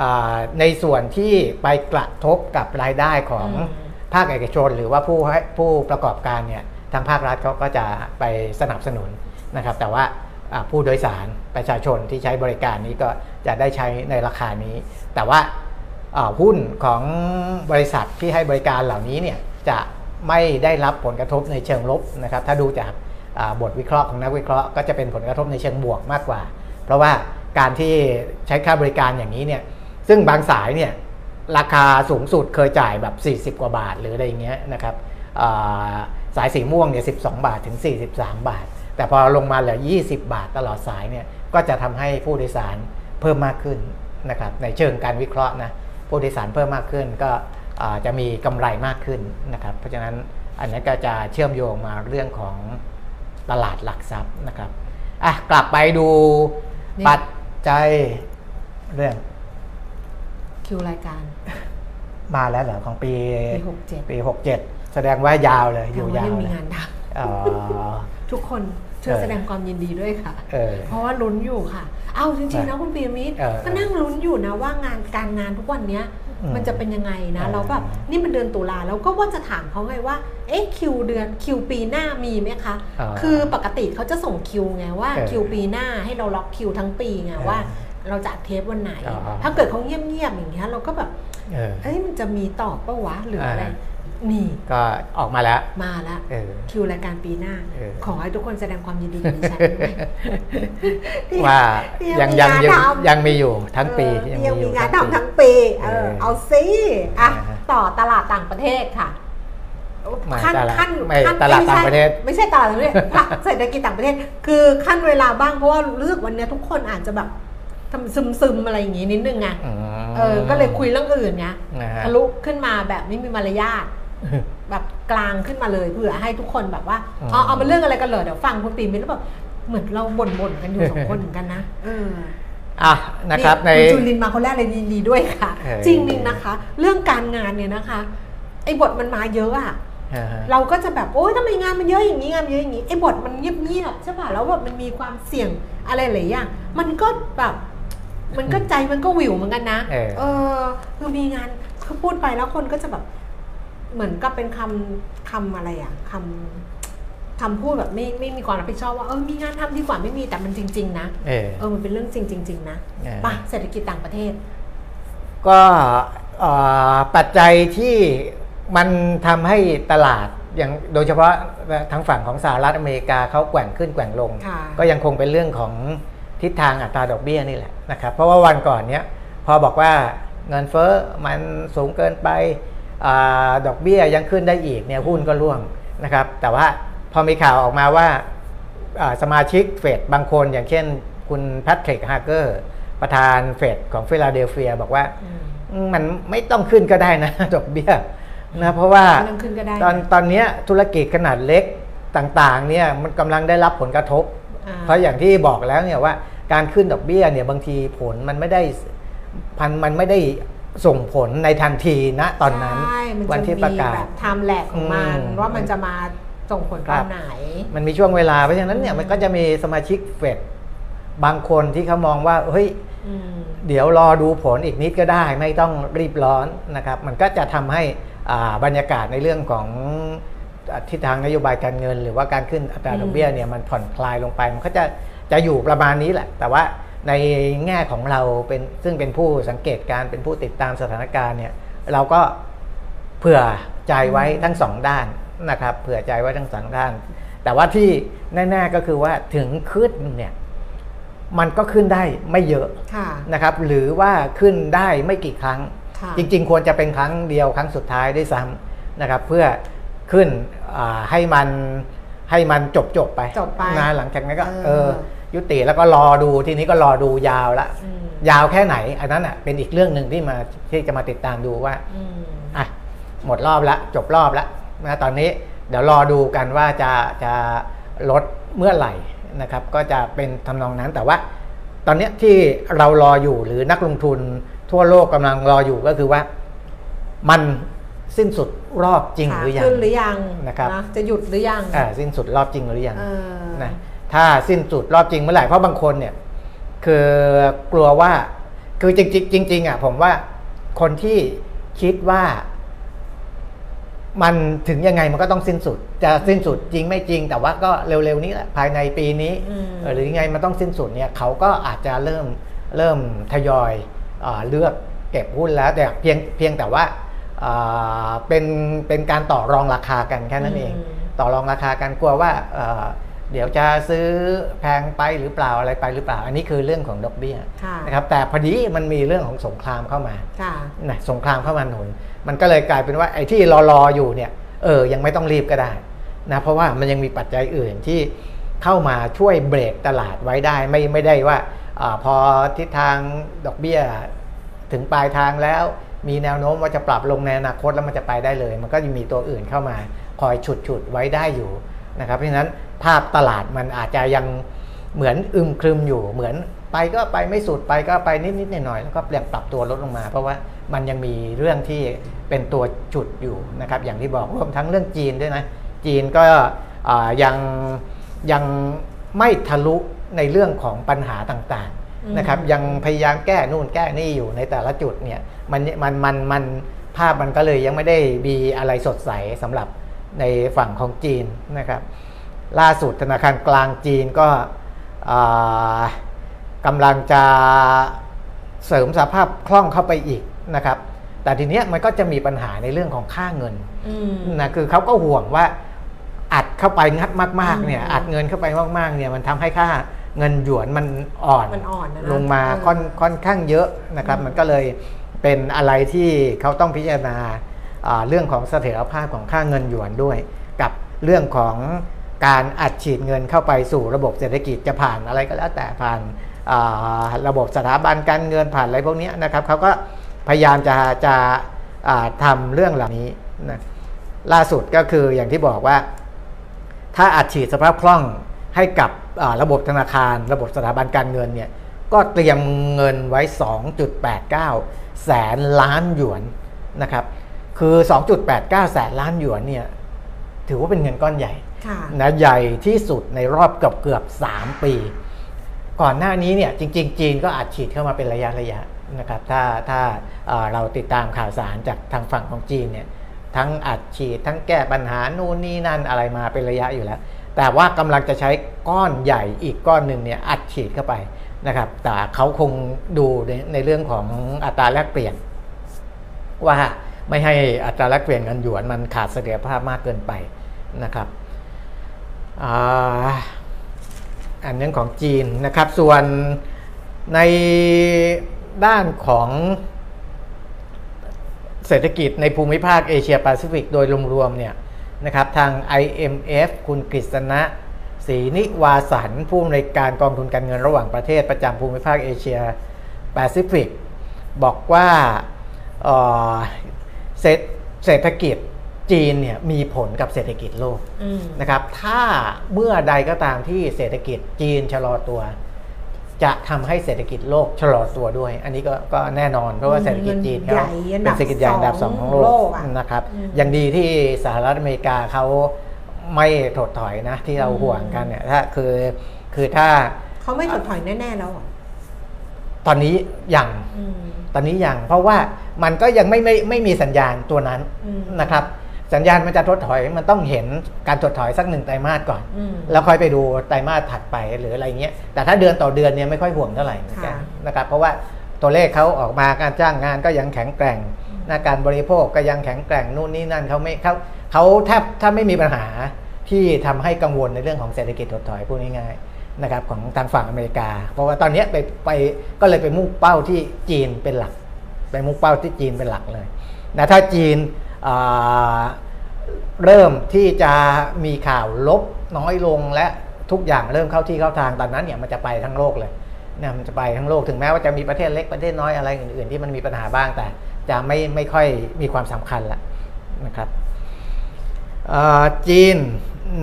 อ่าในส่วนที่ไปกระทบกับรายได้ของอืมภาคเอกชน หรือว่าผู้ให้ผู้ประกอบการเนี่ยทางภาครัฐเขาก็จะไปสนับสนุนนะครับ แต่ว่าอ่าผู้โดยสารประชาชนที่ใช้บริการนี้ก็จะได้ใช้ในราคานี้ แต่ว่าอ่าหุ้นของบริษัทที่ให้บริการเหล่านี้เนี่ยจะไม่ได้รับผลกระทบในเชิงลบนะครับ ถ้าดูจากอ่าบทวิเคราะห์ของนักวิเคราะห์ก็จะเป็นผลกระทบในเชิงบวกมากกว่า เพราะว่า การที่ใช้ค่าบริการอย่างนี้เนี่ยซึ่งบางสายเนี่ยราคาสูงสุดเคยจ่ายแบบ 40 กว่าบาทหรืออะไรอย่างเงี้ยนะครับสายสีม่วงเนี่ย12 บาทถึง 43 บาท แต่พอลงมาเหลือ 20 บาทตลอดสายเนี่ยก็จะทำให้ผู้โดยสารเพิ่มมากขึ้นนะครับในเชิงการวิเคราะห์นะผู้โดยสารเพิ่มมากขึ้นก็จะมีกำไรมากขึ้นนะครับเพราะฉะนั้นอันนี้ก็จะเชื่อมโยงมาเรื่องของตลาดหลักทรัพย์นะครับอะกลับไปดูปัจ จัยเรื่องคิวรายการ มาแล้วเหรอของปีปีหกเจ็ดปีหกเจ็ดแสดงว่ายาวเลยอแต่ยู่ว่ายาวยังมีเลยงานทอ๋อำทุกคนช่วยเออแสดงความยินดีด้วยค่ะเออเพราะว่าลุ้นอยู่ค่ะ เอาจริงๆนะคุณปียมิตรเออก็นั่งลุ้นอยู่นะว่างานการงานทุกวันเนี้ยอื มมันจะเป็นยังไงนะเออเราแบบนี่มันเดือนตุลาแล้วก็ว่าจะถามเขาไงว่าเอ๊ะคิวเดือนคิวปีหน้ามีไหมคะเออคือปกติเขาจะส่งคิวไงว่าเออคิวปีหน้าให้เราล็อกคิวทั้งปีไงเออว่าเราจะอัดเทปวันไหนอ๋อถ้าเกิดเขาเงียบๆอย่างเงี้ยเราก็แบบเออเอ้ยมันจะมีตอบปะวะหรืออะไรอ่า นี่ก็ออกมาแล้ว มาแล้วเออคิวรายการปีหน้าเออขอให้ทุกคนแสดงความยินดีกับดิฉันด้วยว่าที่ยังมียังงานยังทำยังมีอยู่ทั้งปีเออยังยังมีอมียู่งานทั้งปีทำทั้งปีเอเอออเอาซิอะอ่าฮะต่อตลาดต่างประเทศค่ะไม่ขั้นตลาดขั้นไม่ขั้นตลาดไม่ใช่ต่างประเทศ ไม่ใช่ตลาดต่างประเทศเศรษฐกิจต่างประเทศ คือขั้นเวลาบ้างเพราะว่ารู้สึกวันเนี้ยทุกคนอาจจะแบบทำซึมซึมๆอะไรอย่างงี้นิดนึงไงอืมเออ ก็เลยคุยเรื่องอื่นไงนะฮะทะลุขึ้นมาแบบไม่มีมารยาท แบบกลางขึ้นมาเลยเผื่อให้ทุกคนแบบว่าอืมอ๋อเอามาเรื่องอะไรกันเลยเดี๋ยวฟังคุณปีมิตรแล้วแบบเหมือนเราบ่นๆกันอยู่สองคนเหมือนกันนะเอออะนะครับในคุณจูลินมาคนแรกเลยยินดีด้วยค่ะเออจริงจริงนะคะ เรื่องการงานเนี่ยนะคะไอ้บทมันมาเยอะอะอ่าฮะเราก็จะแบบโอ๊ยทำไมงานมันเยอะอย่างนี้งานมันเยอะอย่างนี้ไอ้บทมันเงียบๆใช่ป่ะแล้วแบบมันมีความเสี่ยงอะไรหลายอย่างมันก็แบบมันก็ใจมันก็วิวเหมือนกันนะเออเออคือมีงานคือพูดไปแล้วคนก็จะแบบ เหมือนกับเป็นคำคำอะไรอะคำคำพูดแบบไม่ไม่มีความรับผิดชอบว่าเออมีงานทำดีกว่าไม่มีแต่มันจริง ๆ นะเออเออมันเป็นเรื่องจริงจริงๆนะเออป่ะเศรษฐกิจต่างประเทศ ก็เอ่อปัจจัยที่มันทำให้ตลาดอย่างโดยเฉพาะทางฝั่งของสหรัฐอเมริกาเขาแกว่งขึ้นแกว่งลงค่ะก็ยังคงเป็นเรื่องของทิศทางอัตราดอกเบี้ยนี่แหละนะครับเพราะว่าวันก่อนเนี้ยพอบอกว่าเงินเฟ้อมันสูงเกินไปอา ดอกเบี้ยยังขึ้นได้อีกเนี่ยหุ้นก็ร่วงนะครับแต่ว่าพอมีข่าวออกมาว่าอ่าสมาชิกเฟดบางคนอย่างเช่นคุณแพทริกฮาร์เกอร์ประธานเฟดของฟิลาเดลเฟียบอกว่าอืมอืมมันไม่ต้องขึ้นก็ได้นะดอกเบี้ยนะเพราะว่าไม่ต้องขึ้นก็ได้นะตอนตอนเนี้ยธุรกิจขนาดเล็กต่างๆเนี่ยมันกำลังได้รับผลกระทบอ่าเพราะอย่างที่บอกแล้วเนี่ยว่าการขึ้นดอกเบี้ยเนี่ยบางทีผลมันไม่ได้พันมันไม่ได้ ส่งผลในทันทีนะตอนนั้นใช่มันวันจะที่มีประกาแบศบไทม์แลกของมันอืมว่ามันจะมาส่งผลครัตอบนไหน มันมีช่วงเวลาเพราะฉะนั้นเนี่ยมันก็จะมีสมาชิกเฟดบางคนที่เขามองว่าเฮ้ยอืมเดี๋ยวรอดูผลอีกนิดก็ได้ ไม่ต้องรีบร้อนนะครับ มันก็จะทำให้อ่าบรรยากาศในเรื่องของอ่าทิศทางนโยบายการเงิน หรือว่าการขึ้นอัตราดอกเบี้ยเนี่ยมันผ่อนคลายลงไป มันก็จะจะอยู่ประมาณนี้แหละ แต่ว่า ในแง่ของเราเป็นซึ่งเป็นผู้สังเกตการณ์เป็นผู้ติดตามสถานการณ์เนี่ยเราก็เผื่อใจไว้ทั้งสองด้านนะครับเผื่อใจไว้ทั้งสองด้าน แต่ว่าที่แน่ๆก็คือว่าถึงขึ้นเนี่ยมันก็ขึ้นได้ไม่เยอะค่ะนะครับ หรือว่าขึ้นได้ไม่กี่ครั้งค่ะจริง ๆ ควรจะเป็นครั้งเดียวครั้งสุดท้ายด้วยซ้ำนะครับ เพื่อขึ้นอ่าให้มันให้มันจบจบๆไปจบไปนะหลังจากนั้นก็เออเออ ยุติแล้วก็รอดูทีนี้ก็รอดูยาวละอืมยาวแค่ไหน อันนั้นอะเป็นอีกเรื่องหนึ่งที่มาที่จะมาติดตามดูว่าอืมอะหมดรอบแล้วจบรอบแล้วนะตอนนี้เดี๋ยวรอดูกันว่าจะจะลดเมื่อไหร่นะครับ ก็จะเป็นทำนองนั้นแต่ว่า ตอนเนี้ยที่เรารออยู่หรือนักลงทุนทั่วโลกกำลังรออยู่ก็คือว่า มันสิ้นสุดรอบจริงขาหรือยังขึ้นหรือยังนะครับ จะหยุดหรือยังอ่าสิ้นสุดรอบจริงหรือยังเออนะ ถ้าสิ้นสุดรอบจริงเมื่อไหร่เพราะบางคนเนี่ย คือกลัวว่าคือจริงๆจริงๆอะผมว่าคนที่คิดว่า มันถึงยังไงมันก็ต้องสิ้นสุด จะสิ้นสุดจริงไม่จริง แต่ว่าก็เร็วๆนี้แหละภายในปีนี้อืมเออหรือยังไงมันต้องสิ้นสุดเนี่ยเขาก็อาจจะเริ่มเริ่มทยอยอาเลือกเก็บหุ้นแล้ว แต่เพียงเพียงแต่ว่าอ่าเป็นเป็นการต่อรองราคากันแค่นั้นเองอืมต่อรองราคากันกลัวว่า เอ่อเดี๋ยวจะซื้อแพงไปหรือเปล่าอะไรไปหรือเปล่า อันนี้คือเรื่องของดอกเบี้ยค่ะนะครับแต่พอดีมันมีเรื่องของสงครามเข้ามาค่ะนะสงครามเข้ามาหนุนมันก็เลยกลายเป็นว่าไอ้ที่รอรอๆอยู่เนี่ยเออยังไม่ต้องรีบก็ได้นะเพราะว่ามันยังมีปัจจัยอื่นที่เข้ามาช่วยเบรกตลาดไว้ได้ไม่ไม่ได้ว่าอาพอทิศทางดอกเบี้ยถึงปลายทางแล้ว มีแนวโน้มว่าจะปรับลงในอนาคตแล้วมันจะไปได้เลย มันก็จะมีตัวอื่นเข้ามาคอยฉุดฉุดไว้ได้อยู่ นะครับเพราะฉะนั้นภาพตลาดมันอาจจะยังเหมือนอึมครึมอยู่เหมือนไปก็ไปไม่สุดไปก็ไปนิดนิดหน่อยหน่อยๆแล้วก็เปลี่ยนปรับตัวลดลงมา เพราะว่ามันยังมีเรื่องที่เป็นตัวจุดอยู่นะครับอย่างที่บอกรวมทั้งเรื่องจีนด้วยนะ จีนก็ยังยังไม่ทะลุในเรื่องของปัญหาต่างๆนะครับยังพยายามแก้นู่นแก้นี่อยู่ในแต่ละจุดเนี่ยมันมันมันมันภาพมันก็เลยยังไม่ได้มีอะไรสดใสสำหรับ ในฝั่งของจีนนะครับ ล่าสุดธนาคารกลางจีนก็อ่ากำลังจะเสริมสภาพคล่องเข้าไปอีกนะครับ แต่ทีเนี้ยมันก็จะมีปัญหาในเรื่องของค่าเงินอืมนะคือเขาก็ห่วงว่าอัดเข้าไปงัดมากๆเนี่ยอืมอัดเงินเข้าไปมากๆเนี่ยมันทำให้ค่าเงินหยวนมันอ่อนมันอ่อนนะนะลงมาเออค่อนค่อนข้างเยอะนะครับอืมมันก็เลยเป็นอะไรที่เขาต้องพิจารณาอ่า เรื่องของเสถียรภาพของค่าเงินหยวนด้วย กับเรื่องของการอัดฉีดเงินเข้าไปสู่ระบบเศรษฐกิจจะผ่านอะไรก็แล้วแต่ผ่านาระบบสถาบันการเงินผ่านอะไรพวกนี้นะครับเขาก็พยายามจะจะทำเรื่องเหล่านี้นะล่าสุดก็คืออย่างที่บอกว่า ถ้าอัดฉีดสภาพคล่องให้กับระบบธนาคาร ระบบสถาบันการเงินเนี่ยก็เตรียมเงินไว้ 2.89 แสนล้านหยวนนะครับ คือ 2.89 แสนล้านหยวนเนี่ยถือว่าเป็นเงินก้อนใหญ่ค่ะนะใหญ่ที่สุดในรอบเกือบเกือบ 3 ปี ก่อนหน้านี้เนี่ยจริง ๆ จีนก็อัดฉีดเข้ามาเป็นระยะระยะนะครับถ้าถ้าเอ่อเราติดตามข่าวสารจากทางฝั่งของจีนเนี่ยทั้งอัดฉีดทั้งแก้ปัญหานู่นนี่นั่นอะไรมาเป็นระยะอยู่แล้ว แต่ว่ากำลังจะใช้ก้อนใหญ่อีกก้อนหนึ่งเนี่ยอัดฉีดเข้าไปนะครับ แต่เขาคงดูในในเรื่องของอัตราแลกเปลี่ยนว่า ไม่ให้อัตราแลกเปลี่ยนเงินหยวนมันขาดเสถียรภาพมากเกินไปนะครับอันนั้ของจีนนะครับ ส่วนในด้านของเศรษฐกิจในภูมิภาคเอเชียแปซิฟิกโดยรวมๆเนี่ยนะครับทาง IMF คุณกฤษณะศรีนิวาสันผู้อำนวยการกองทุนการเงินระหว่างประเทศประจำภูมิภาคเอเชียแปซิฟิกบอกว่า เอ่อเศรษเศรษฐกิจจีนเนี่ยมีผลกับเศรษฐกิจโลกอืมนะครับ ถ้าเมื่อใดก็ตามที่เศรษฐกิจจีนชะลอตัว จะทำให้เศรษฐกิจโลกชะลอตัวด้วย อันนี้ก็ก็แน่นอนเพราะว่าเศรษฐกิจจีนเขาใหญ่อันดับเป็นเศรษฐกิจใหญ่อันดับสองของโลโลกอะนะครับอืมอย่างดีที่สหรัฐอเมริกาเขาไม่ถดถอยนะ ที่เราอืมห่วงกันเนี่ยถ้าคือคือถ้าเขาไม่ถดถอยแน่ๆแล้วเหรอตอนนี้ยังอืม ตอนนี้ยังเพราะว่ามันก็ยังไม่ไม่ไม่มีสัญญาณตัวนั้นอืมนะครับ สัญญาณมันจะถดถอยมันต้องเห็นการถดถอยสักหนึ่งไตรมาสก่อนอืมแล้วค่อยไปดูไตรมาสถัดไปหรืออะไรเงี้ยแต่ถ้าเดือนต่อเดือนเนี่ยไม่ค่อยห่วงเท่าไหร่เหมือนกันค่ะนะครับ เพราะว่าตัวเลขเขาออกมาการจ้างงานก็ยังแข็งแกร่งนะการบริโภคก็ยังแข็งแกร่งนู่นนี่นั่นเขาไม่เขาเขาแทบถ้าไม่มีปัญหาที่ทำให้กังวลในเรื่องของเศรษฐกิจถดถอยพูดง่ายๆ นะครับของทางฝั่งอเมริกา เพราะว่าตอนนี้ไปไปก็เลยไปมุ่งเป้าที่จีนเป็นหลัก ไปมุ่งเป้าที่จีนเป็นหลักเลยนะถ้าจีนเริ่มที่จะมีข่าวลบน้อยลงและทุกอย่างเริ่มเข้าที่เข้าทางตอนนั้นเนี่ยมันจะไปทั้งโลกเลยเนี่ยมันจะไปทั้งโลกถึงแม้ว่าจะมีประเทศเล็กประเทศน้อยอะไรอื่น ๆ ที่มันมีปัญหาบ้างแต่จะไม่ไม่ค่อยมีความสำคัญละนะครับจีน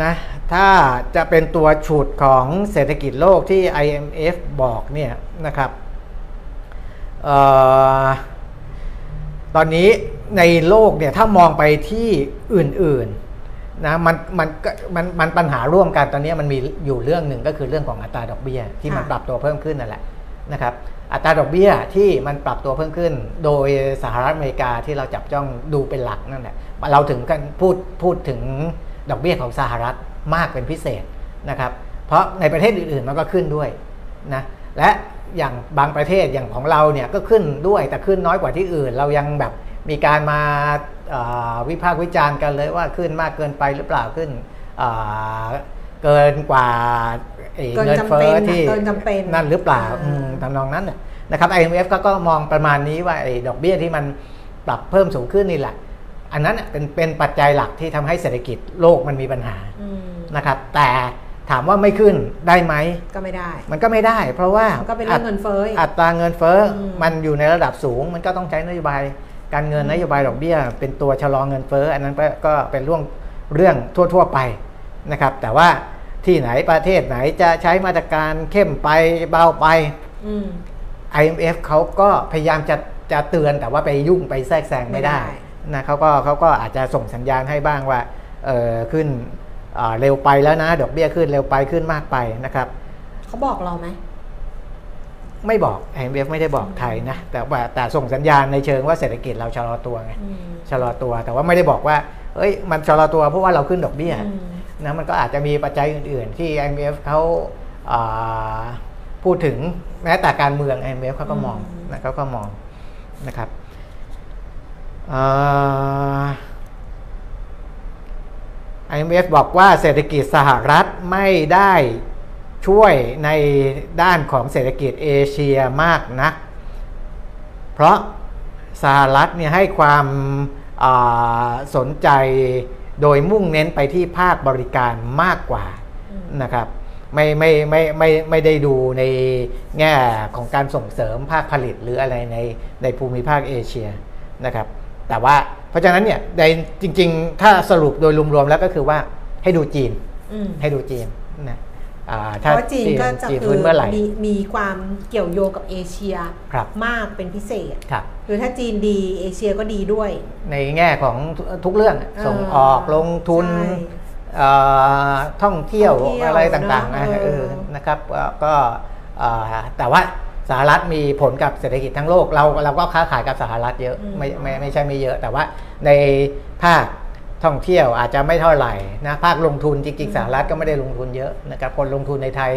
นะถ้าจะเป็นตัวฉุดของเศรษฐกิจโลกที่ IMF บอกเนี่ยนะครับออตอนนี้ในโลกเนี่ยถ้ามองไปที่อื่นๆนะมันมันมันมันปัญหาร่วมกันตอนนี้มันมีอยู่เรื่องหนึ่งก็คือเรื่องของอัตราดอกเบี้ย ที่มันปรับตัวเพิ่มขึ้นนั่นแหละนะครับอัตราดอกเบี้ยที่มันปรับตัวเพิ่มขึ้น โดยสหรัฐอเมริกาที่เราจับจ้องดูเป็นหลักนั่นแหละเราถึงกันพูดพูดถึง ดอกเบี้ยของสหรัฐมากเป็นพิเศษนะครับ เพราะในประเทศอื่นๆมันก็ขึ้นด้วยนะและอย่างบางประเทศอย่างของเราเนี่ยก็ขึ้นด้วยแต่ขึ้นน้อยกว่าที่อื่น เรายังแบบมีการมาเอ่อวิพากษ์วิจารณ์กันเลยว่าขึ้นมากเกินไปหรือเปล่าขึ้นเอ่อเกินกว่าไอ้เกินเงินจำเฟ้เป็นออะที่เกินจำเป็นนั่นหรือเปล่าอ่าอืมทำนองนั้นน่ะนะครับ IMF ก็ก็มองประมาณนี้ว่าไอ้ดอกเบี้ยที่มันปรับเพิ่มสูงขึ้นนี่แหละ อันนั้นน่ะเป็นเป็นปัจจัยหลักที่ทำให้เศรษฐกิจโลกมันมีปัญหาอืมนะครับ แต่ถามว่าไม่ขึ้นได้ไหมก็ไม่ได้ มันก็ไม่ได้ เพราะว่ามันก็เป็นเรื่องเงินเฟ้ออีกอัตราเงินเฟ้ออมมันอยู่ในระดับสูง มันก็ต้องใช้นโยบายการเงินนโยบายดอกเบี้ย เป็นตัวชะลอเงินเฟ้ออันนั้นก็ก็เป็นเรื่องเรื่องทั่ว ๆ ไปนะครับ แต่ว่าที่ไหนประเทศไหนจะใช้มาตรการเข้มไปเบาไปอืม IMF เขาก็พยายามจะจะเตือนแต่ว่าไปยุ่งไปแทรกแซงไม่ได้ไม่ได้ นะเขาก็เขาก็อาจจะส่งสัญญาณให้บ้างว่าเออขึ้นอ่าเร็วไปแล้วนะดอกเบี้ยขึ้นเร็วไปขึ้นมากไปนะครับเขาบอกเราไหมไม่บอก IMF ไม่ได้บอกไทยนะ แต่ว่าแต่ส่งสัญญาณในเชิงว่าเศรษฐกิจเราชะลอตัวไงอืมชะลอตัวแต่ว่าไม่ได้บอกว่าเอ้ยมันชะลอตัวเพราะว่าเราขึ้นดอกเบี้ยอืมนะมันก็อาจจะมีปัจจัยอื่น ๆ ที่ IMF เขาอ่าพูดถึงแม้แต่การเมือง IMF เขาก็มองอืมนะเขาก็มองนะครับอ่า IMF บอกว่าเศรษฐกิจสหรัฐไม่ได้ช่วยในด้านของเศรษฐกิจเอเชียมากนัก เพราะสหรัฐเนี่ยให้ความอ่าสนใจโดยมุ่งเน้นไปที่ภาคบริการมากกว่าอืมนะครับไม่ไม่ไม่ไม่ไม่ได้ดูในแง่ของการส่งเสริมภาคผลิตหรืออะไรในในภูมิภาคเอเชียนะครับ แต่ว่าเพราะฉะนั้นเนี่ยในจริง ๆ ถ้าสรุปโดยรวมๆแล้วก็คือว่าให้ดูจีนอืมให้ดูจีนนะอ่าเพถ้าราะจีนก็จะจีนคืฟื้อนเมื่อไหร่มีมีความเกี่ยวโยงกับเอเชียครับมากเป็นพิเศษครับคือถ้าจีนดีเอเชียก็ดีด้วย ในแง่ของทุทุกเรื่องอะเออส่งออกลงทุนใช่เอ่อท่องเที่ยวท่องเที่ยวอะไรต่างๆเนอะนะเออเออนะครับก็ก็เอ่อแต่ว่า สหรัฐมีผลกับเศรษฐกิจทั้งโลก เราเราก็ค้าขายกับสหรัฐเยอะไม่ไม่ไม่ใช่ไม่เยอะ แต่ว่าในภาคท่องเที่ยวอาจจะไม่เท่าไหร่นะภาคลงทุนจริงๆสหรัฐก็ไม่ได้ลงทุนเยอะนะครับคนลงทุนในไทย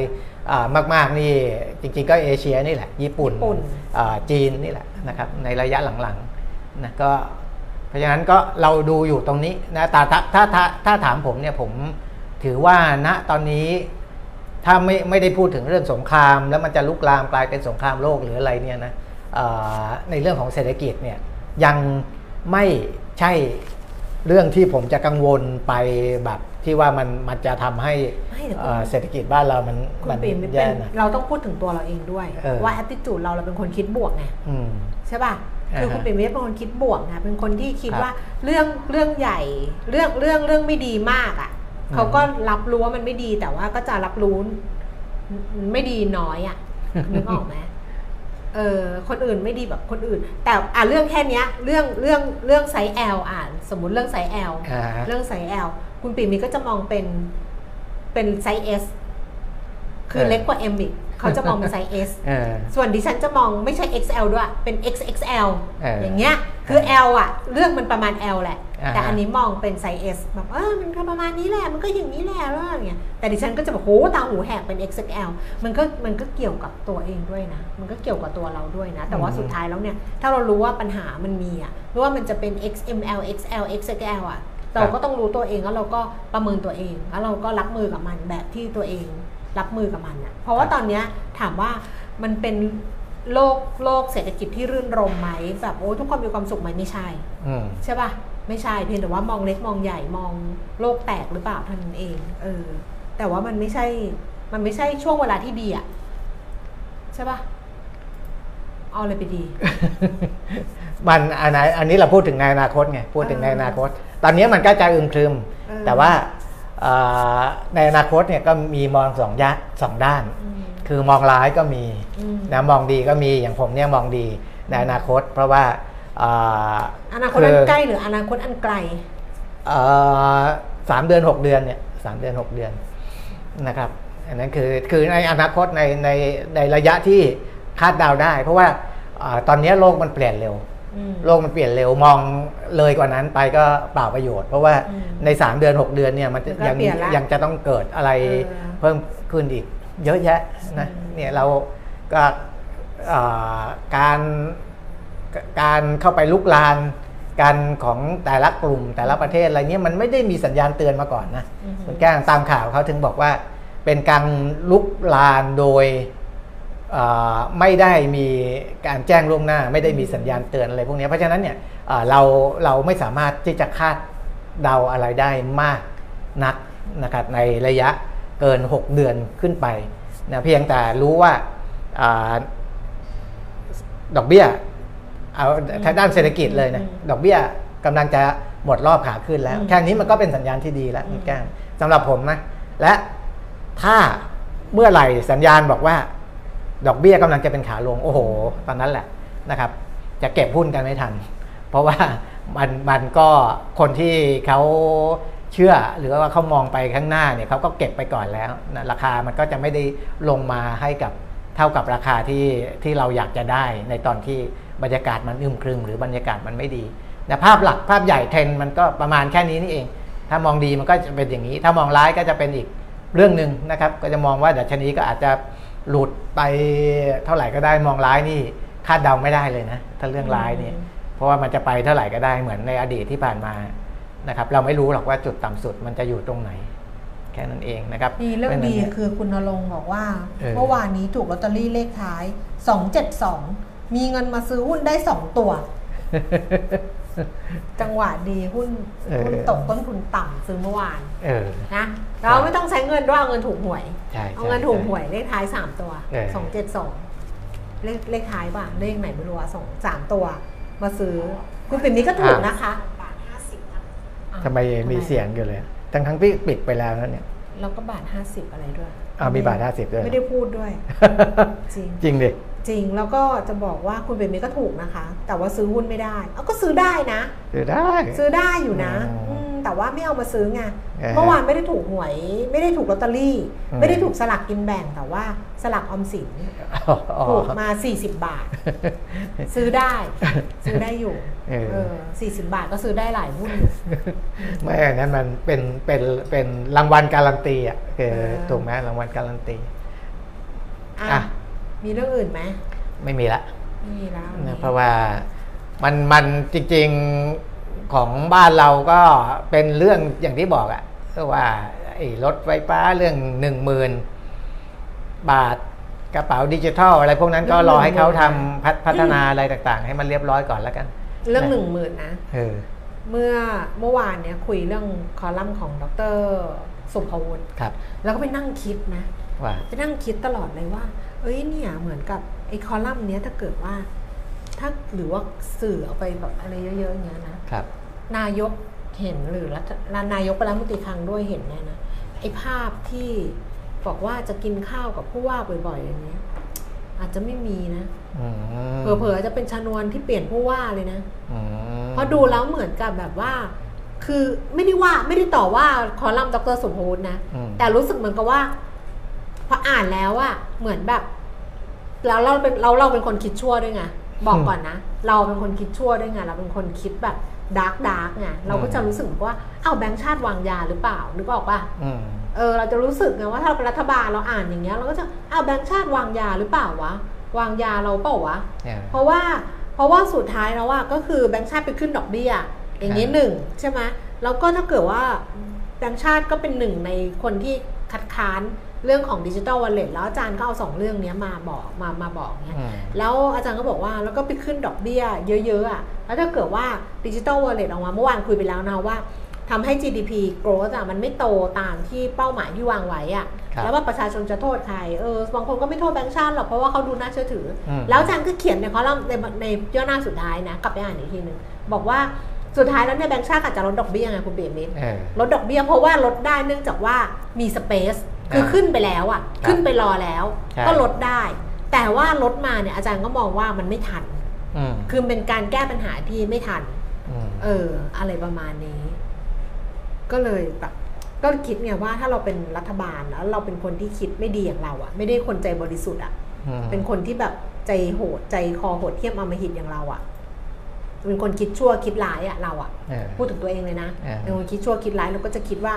อ่ามากๆนี่จริงๆก็เอเชียนี่แหละ ญี่ปุ่นญี่ปุ่นอ่าจีนนี่แหละนะครับในระยะหลังๆนะก็เพราะฉะนั้นก็เราดูอยู่ตรงนี้นะแต่ถ้าถ้าถ้าถ้าถามผมเนี่ยผมถือว่าณตอนนี้ ถ้าไม่ไม่ได้พูดถึงเรื่องสงคราม แล้วมันจะลุกลามกลายเป็นสงครามโลกหรืออะไรเนี่ยนะเอ่อในเรื่องของเศรษฐกิจเนี่ยยังไม่ใช่เรื่องที่ผมจะกังวลไปแบบที่ว่ามันมันจะทำให้ไม่แต่คุณเอ่อเศรษฐกิจบ้านเรามันคุณมันปิ่มเป็นแย่นะเราต้องพูดถึงตัวเราเองด้วยเออว่าแอ t ติจูดเราเราเป็นคนคิดบวกไงอืมใช่ป่ะคืออ่าฮะคุณปิ่มไม่ได้เป็นคนคิดบวกนะเป็นคนที่คิดครับว่าเรื่องเรื่องใหญ่เรื่องเรื่องเรื่องไม่ดีมากอะ่ะอืม เขาก็รับรู้ว่ามันไม่ดีแต่ว่าก็จะรับรู้ไม่ดีน้อยอะ่ะนึกออกไหมเออคนอื่นไม่ดีแบบคนอื่น แต่อะเรื่องแค่เนี้ยเรื่องเรื่องเรื่องไซส์ L อ่าน สมมุติเรื่องไซส์ L อ่าฮะเรื่องไซส์ L คุณปิ่มมีก็จะมองเป็นเป็นไซส์ S คือเออเล็กกว่า M อีกเขาจะมองเป็นไซส์ S เออส่วนดิฉันจะมองไม่ใช่ XL ด้วย เป็น XXL เอออย่างเงี้ย คือ L อะ เรื่องมันประมาณ L แหละอ่าฮะ แต่อันนี้มองเป็นไซส์ S แบบเออมันก็ประมาณนี้แหละ มันก็อย่างนี้แหละแล้วอย่างเงี้ยแต่ดิฉันก็จะบอกโหตาหูแหกเป็น XXL มันก็มันก็เกี่ยวกับตัวเองด้วยนะ มันก็เกี่ยวกับตัวเราด้วยนะ แต่ว่าสุดท้ายแล้วเนี่ยถ้าเรารู้ว่าปัญหามันมีอะไม่ว่ามันจะเป็น XML XL XXL อะเราก็ต้องรู้ตัวเองแล้วเราก็ประเมินตัวเองแล้วเราก็รับมือกับมันแบบที่ตัวเองรับมือกับมันอะเพราะว่าตอนเนี้ยถามว่ามันเป็นโลกโลกเศรษฐกิจที่รื่นรมไหมแบบโอ้ทุกคนมีความสุขไหมไม่ใช่อืมใช่ป่ะ ไม่ใช่เพียงแต่ว่ามองเล็กมองใหญ่มองโลกแตกหรือเปล่าเท่านั้นเองเออแต่ว่ามันไม่ใช่มันไม่ใช่ช่วงเวลาที่ดีอะใช่ป่ะเอาอะไรไปดี มันอันไหนอันนี้เราพูดถึงในอนาคตไงพูดถึงในอนาคต ตอนนี้มันก็จะอึมครึมเออแต่ว่าเอ่อในอนาคตเนี่ยก็มีมองสองยะสองด้านอืมคือมองร้ายก็มีอืมนะมองดีก็มีอย่างผมเนี่ยมองดีในอนาคต เพราะว่าเอ่ออนาคตอันใกล้หรืออนาคตอันไกลเอ่อสามเดือนหกเดือนเนี่ยสามเดือนหกเดือนนะครับ อันนั้นคือคือในอนาคตในในในระยะที่คาดเดาได้ เพราะว่าเอ่อตอนนี้โลกมันเปลี่ยนเร็วอืมโลกมันเปลี่ยนเร็วมองเลยกว่านั้นไปก็เปล่าประโยชน์ เพราะว่าอืมใน 3 เดือน 6 เดือนเนี่ยมันมันก็ยังเปลี่ยนละยังจะต้องเกิดอะไรเออเพิ่มขึ้นอีก เยอะแยะนะอืมเนี่ยเราก็เอ่อการ การเข้าไปลุกลานการของแต่ละกลุ่มแต่ละประเทศอะไรเนี่ยมันไม่ได้มีสัญญาณเตือนมาก่อนนะอือฮึคุณแก้งตามข่าวเขาถึงบอกว่า เป็นการลุกลานโดยเอ่อไม่ได้มีการแจ้งล่วงหน้า ไม่ได้มีสัญญาณเตือนอะไรพวกนี้เพราะฉะนั้นเนี่ยเอ่อเราเราไม่สามารถที่จะคาดเดาอะไรได้มากนักนะครับในระยะเกิน 6 เดือนขึ้นไปนะเพียงแต่รู้ว่าอาดอกเบี้ย เอาทางด้านเศรษฐกิจเลยนะอืมดอกเบี้ยกำลังจะหมดรอบขาขึ้นแล้วอืมแค่นี้มันก็เป็นสัญญาณที่ดีแล้วอืมแก้มสำหรับผมนะ และถ้าเมื่อไหร่สัญญาณบอกว่า ดอกเบี้ยกำลังจะเป็นขาลง โอ้โห ตอนนั้นแหละนะครับ จะเก็บหุ้นกันไม่ทัน เพราะว่ามันมันก็คนที่เขาเชื่อหรือว่าเขามองไปข้างหน้าเนี่ยเขาก็เก็บไปก่อนแล้วนะราคามันก็จะไม่ได้ลงมาให้กับเท่ากับราคาที่ที่เราอยากจะได้ในตอนที่ บรรยากาศมันอึมครึมหรือบรรยากาศมันไม่ดีแต่ภาพหลักภาพใหญ่เทรนด์มันก็ประมาณแค่นี้นี่เอง ถ้ามองดีมันก็จะเป็นอย่างนี้ ถ้ามองร้ายก็จะเป็นอีกเรื่องหนึ่งนะครับ ก็จะมองว่าดัชนีก็อาจจะหลุดไปเท่าไหร่ก็ได้มองร้ายนี่คาดเดาไม่ได้เลยนะ ถ้าเรื่องร้ายเนี่ยเพราะว่ามันจะไปเท่าไหร่ก็ได้เหมือนในอดีตที่ผ่านมานะครับ เราไม่รู้หรอกว่าจุดต่ำสุดมันจะอยู่ตรงไหน แค่นั้นเองนะครับมีเรื่องพาะฉะดีนั้นนี่ยคือคุณนรงค์บอกว่าเออเมื่อวานนี้ถูกลอตเตอรี่เลขท้าย 272 มีเงินมาซื้อหุ้นได้2ตัว จังหวะดีหุ้นเออหุ้นตกต้นทุนต่ำซื้อเมื่อวานเออนะเราไม่ต้องใช้เงินด้วยเอาเงินถูกหวยใช่เอาเงินถูกหวยเลขท้าย3ตัวเออ272เลขเลขท้ายป่ะเลขไหนไม่รู้อะสองสามตัว มาซื้อคุณปิ่นนี้ก็ถูกนะคะบาทห้าสิบทำไมมีเสียงอยู่เลย ทั้งทั้งๆที่ปิดไปแล้วนะเนี่ยแล้วก็บาทห้าสิบอะไรด้วยอ่ามีบาท50ด้วย ไม่ได้พูดด้วย จริงจริงดิ จริงแล้วก็จะบอกว่าคุณเบนนี้ก็ถูกนะคะ แต่ว่าซื้อหุ้นไม่ได้เอาก็ซื้อได้นะ ซื้อได้ ซื้อได้อยู่นะอืมอืมแต่ว่าไม่เอามาซื้อไงเออเมื่อวานไม่ได้ถูกหวย ไม่ได้ถูกลอตเตอรี่อืมไม่ได้ถูกสลักกินแบ่งแต่ว่าสลักออมสินอ๋อถูกมา 40 บาท ซื้อได้ ซื้อได้อยู่เออเออสี่สิบาทก็ซื้อได้หลายหุ้นอยู่ไม่อันนั้นมันเป็นเป็นเป็นรางวัลการันตีอะคือเออถูกไหมรางวัลการันตีอะอะ มีเรื่องอื่นไหมไม่มีละไม่มีแล้วนะเพราะว่ามันมันจริงๆของบ้านเราก็เป็นเรื่องอย่างที่บอกอะก็ว่าไอ้รถไฟฟ้าเรื่องหนึ่งหมื่นบาทกระเป๋าดิจิทัลอะไรพวกนั้นก็รอให้เขาทำพัฒพัฒนาอะไรต่างๆ ให้มันเรียบร้อยก่อนแล้วกัน เรื่องหนึ่งหมื่นนะเออเมื่อเมื่อวานเนี่ยคุยเรื่องคอลัมน์ของดรสุภวุฒิครับแล้วก็ไปนั่งคิดนะว่าไปนั่งคิดตลอดเลยว่า เอ้ยเนี่ยเหมือนกับไอ้คอลัมน์เนี้ยถ้าเกิดว่า ถ้าหรือว่าสื่อเอาไปแบบอะไรเยอะๆอย่างเงี้ยนะครับ นายกเห็นหรือรัฐนายกรัฐมนตรีคลังด้วยเห็นเนี่ยนะไอ้ภาพที่บอกว่าจะกินข้าวกับผู้ว่าบ่อยๆอย่างเงี้ยอาจจะไม่มีนะอืมเผลอๆอาจจะเป็นชนวนที่เปลี่ยนผู้ว่าเลยนะอืมเพราะดูแล้วเหมือนกับแบบว่า คือไม่ได้ว่าไม่ได้ต่อว่าคอลัมน์ดรสมพูนนะอืมแต่รู้สึกเหมือนกับว่า พออ่านแล้วอะเหมือนแบบแล้วเราเป็นเราเราเป็นคนคิดชั่วด้วยไงบอกก่อนนะ เราเป็นคนคิดชั่วด้วยไงเราเป็นคนคิดแบบ dark dark ไงเราก็จะรู้สึกว่าอ้าวแบงค์ชาติวางยาหรือเปล่านึกออกปะอืมเออเราจะรู้สึกไงว่าถ้าเราเป็นรัฐบาลเราอ่านอย่างเงี้ยเราก็จะอ้าวแบงค์ชาติวางยาหรือเปล่าวะวางยาเราเปล่าวะเนี่ยเพราะว่าเพราะว่าสุดท้ายแล้วว่าก็คือแบงค์ชาติไปขึ้นดอกเบี้ย อย่างนี้ครับหนึ่งใช่ไหมแล้วก็ถ้าเกิดว่าแบงค์ชาติก็เป็นหนึ่งในคนที่คัดค้าน เรื่องของดิจิ t a ลวอลเล็ตแล้วอาจารย์ก็เอาสองเรื่องเนี้ยมาบอกมามาบอกเนี้ยอืมแล้วอาจารย์ก็บอกว่าแล้วก็ไปขึ้นดอกเบี้ยเยอะๆอะแล้วถ้าเกิดว่าดิจิ t a ลวอลเล็ตออกมาเมื่อวานคุยไปแล้วนะว่าทำให้ GDP growth อะมันไม่โตตามที่เป้าหมายที่วางไว้อะครับแล้วว่าประชาชนจะโทษใครเออบางคนก็ไม่โทษแบงค์ชาติหรอกเพราะว่าเขาดูน่าเชื่อถืออมแล้วอาจารย์ก็เขียนในคอลัมน์ในในย่อหน้าสุดท้ายนะกลับไปอ่านอีกทีหนึ่งบอกว่าสุดท้ายแล้วเนี่ยแบงค์ชาติอาจจะลดดอกเบี้ยไงคุณเบียมิตรเออลดดอกเบี้ยเพราะว่าลดได้เนื่องจากว่ามีสเปซ คือครับขึ้นไปแล้วอะครับขึ้นไปรอแล้วใช่ก็ลดได้ แต่ว่าลดมาเนี่ยอาจารย์ก็มองว่ามันไม่ทันอืมคือเป็นการแก้ปัญหาที่ไม่ทันอืมเออ อะไรประมาณนี้ ก็เลยแบบก็คิดไงว่าถ้าเราเป็นรัฐบาลแล้วเราเป็นคนที่คิดไม่ดีอย่างเราอะไม่ได้คนใจบริสุทธิ์อะอืมเป็นคนที่แบบใจโหดใจคอโหดเทียมอำมหิตอย่างเราอะเป็นคนคิดชั่วคิดร้ายอะเราอะเออพูดถึงตัวเองเลยนะเออเป็นคนคิดชั่วคิดร้ายเราก็จะคิดว่า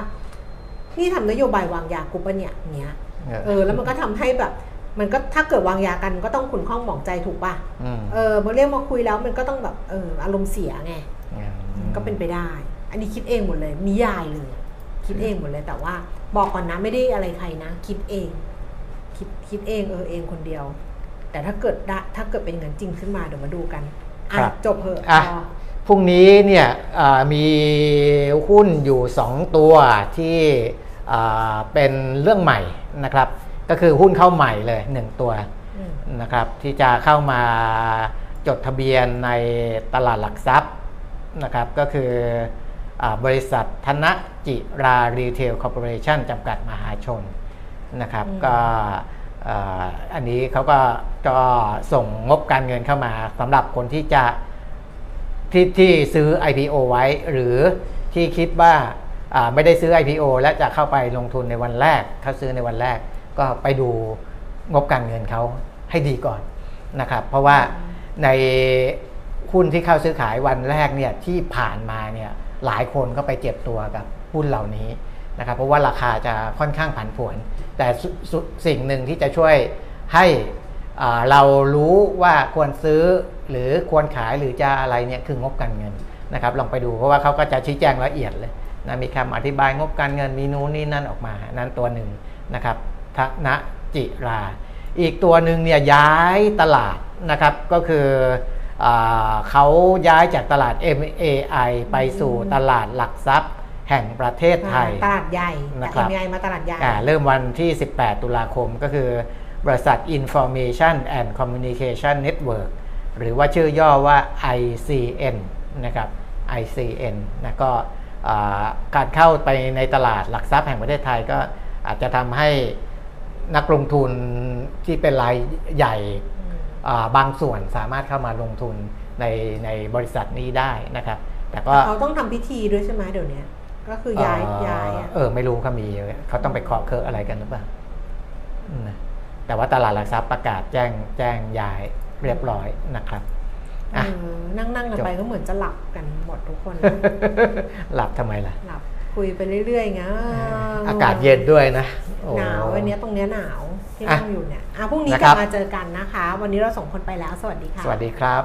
นี่ทำนโยบายวางยากูปะเนี่ยเนี้ยเออเออแล้วมันก็ทำให้แบบ มันก็ถ้าเกิดวางยากันก็ต้องขุนข้องหมองใจถูกป่ะอืมเออมาเรียกมาคุยแล้วมันก็ต้องแบบเอออารมณ์เสียไงก็เป็นไปได้ อันนี้คิดเองหมดเลยนิยายเลย คิดเองหมดเลยแต่ว่า บอกก่อนนะไม่ได้อะไรใครนะ คิดเอง คิดคิดเองเออเองคนเดียว แต่ถ้าเกิดได้ถ้าเกิดเป็นเงินจริงขึ้นมาเดี๋ยวมาดูกันอะครับจบเหอะอะพอพรุ่งนี้เนี่ยอ่ามีหุ้นอยู่ 2 ตัวที่อ่า เป็นเรื่องใหม่นะครับ ก็คือหุ้นเข้าใหม่เลยหนึ่งตัวอืมนะครับที่จะเข้ามาจดทะเบียนในตลาดหลักทรัพย์นะครับก็คืออาบริษัทธนจิรารีเทลคอร์ปอเรชันจำกัดมหาชนนะครับอืมก็อ่าอันนี้เขาก็ก็ส่งงบการเงินเข้ามาสำหรับคนที่จะที่ที่ซื้อ IPO ไว้ หรือที่คิดว่าอ่า ไม่ได้ซื้อ IPO และจะเข้าไปลงทุนในวันแรกเขาซื้อในวันแรก ก็ไปดูงบการเงินเขาให้ดีก่อนนะครับ เพราะว่าในหุ้นที่เข้าซื้อขายวันแรกเนี่ยที่ผ่านมาเนี่ยหลายคนก็ไปเจ็บตัวกับหุ้นเหล่านี้นะครับ เพราะว่าราคาจะค่อนข้างผันผวน แต่สิ่งหนึ่งที่จะช่วยให้เรารู้ว่าควรซื้อหรือควรขายหรือจะอะไรเนี่ยคืองบการเงินนะครับ ลองไปดูเพราะว่าเขาก็จะชี้แจงละเอียดเลย นะมีคำอธิบายงบการเงินมีนู้นนี่นั่นออกมา นั่นตัวหนึ่งนะครับทนจิรา อีกตัวหนึ่งเนี่ยย้ายตลาดนะครับก็คืออาเขาย้ายจากตลาด MAI ไปสู่ตลาดหลักทรัพย์แห่งประเทศไทย ตลาดใหญ่นะจากครับ MI มาตลาดใหญ่อ่าเริ่มวันที่ 18 ตุลาคมก็คือบริษัท Information and Communication Network หรือว่าชื่อย่อว่า ICN นะครับ ICN นะก็อ่า การเข้าไปในตลาดหลักทรัพย์แห่งประเทศไทยก็อาจจะทำให้นักลงทุนที่เป็นรายใหญ่อ่าบางส่วนสามารถเข้ามาลงทุนในในบริษัทนี้ได้นะครับ แต่ก็เขาต้องทำพิธีด้วยใช่ไหมเดี๋ยวนี้ก็คือย้ายเอ่อย้ายอะเออไม่รู้เขามีเขาต้องไปเคาะเคอะอะไรกันหรือเปล่าอืมนะแต่ว่าตลาดหลักทรัพย์ประกาศแจ้งแจ้งย้ายเรียบร้อยนะครับ อะเออนั่งนั่งๆกันจบไปก็เหมือนจะหลับกันหมดทุกคน หลับทำไมล่ะ หลับคุยไปเรื่อยๆไงอากาศเย็นด้วยนะโอ้หนาววันนี้ตรงเนี้ยหนาวที่อะนั่งอยู่เนี่ยอะพรุ่งนี้นะกครัลับบมาเจอกันนะคะ วันนี้เราสองคนไปแล้ว สวัสดีค่ะ สวัสดีครับ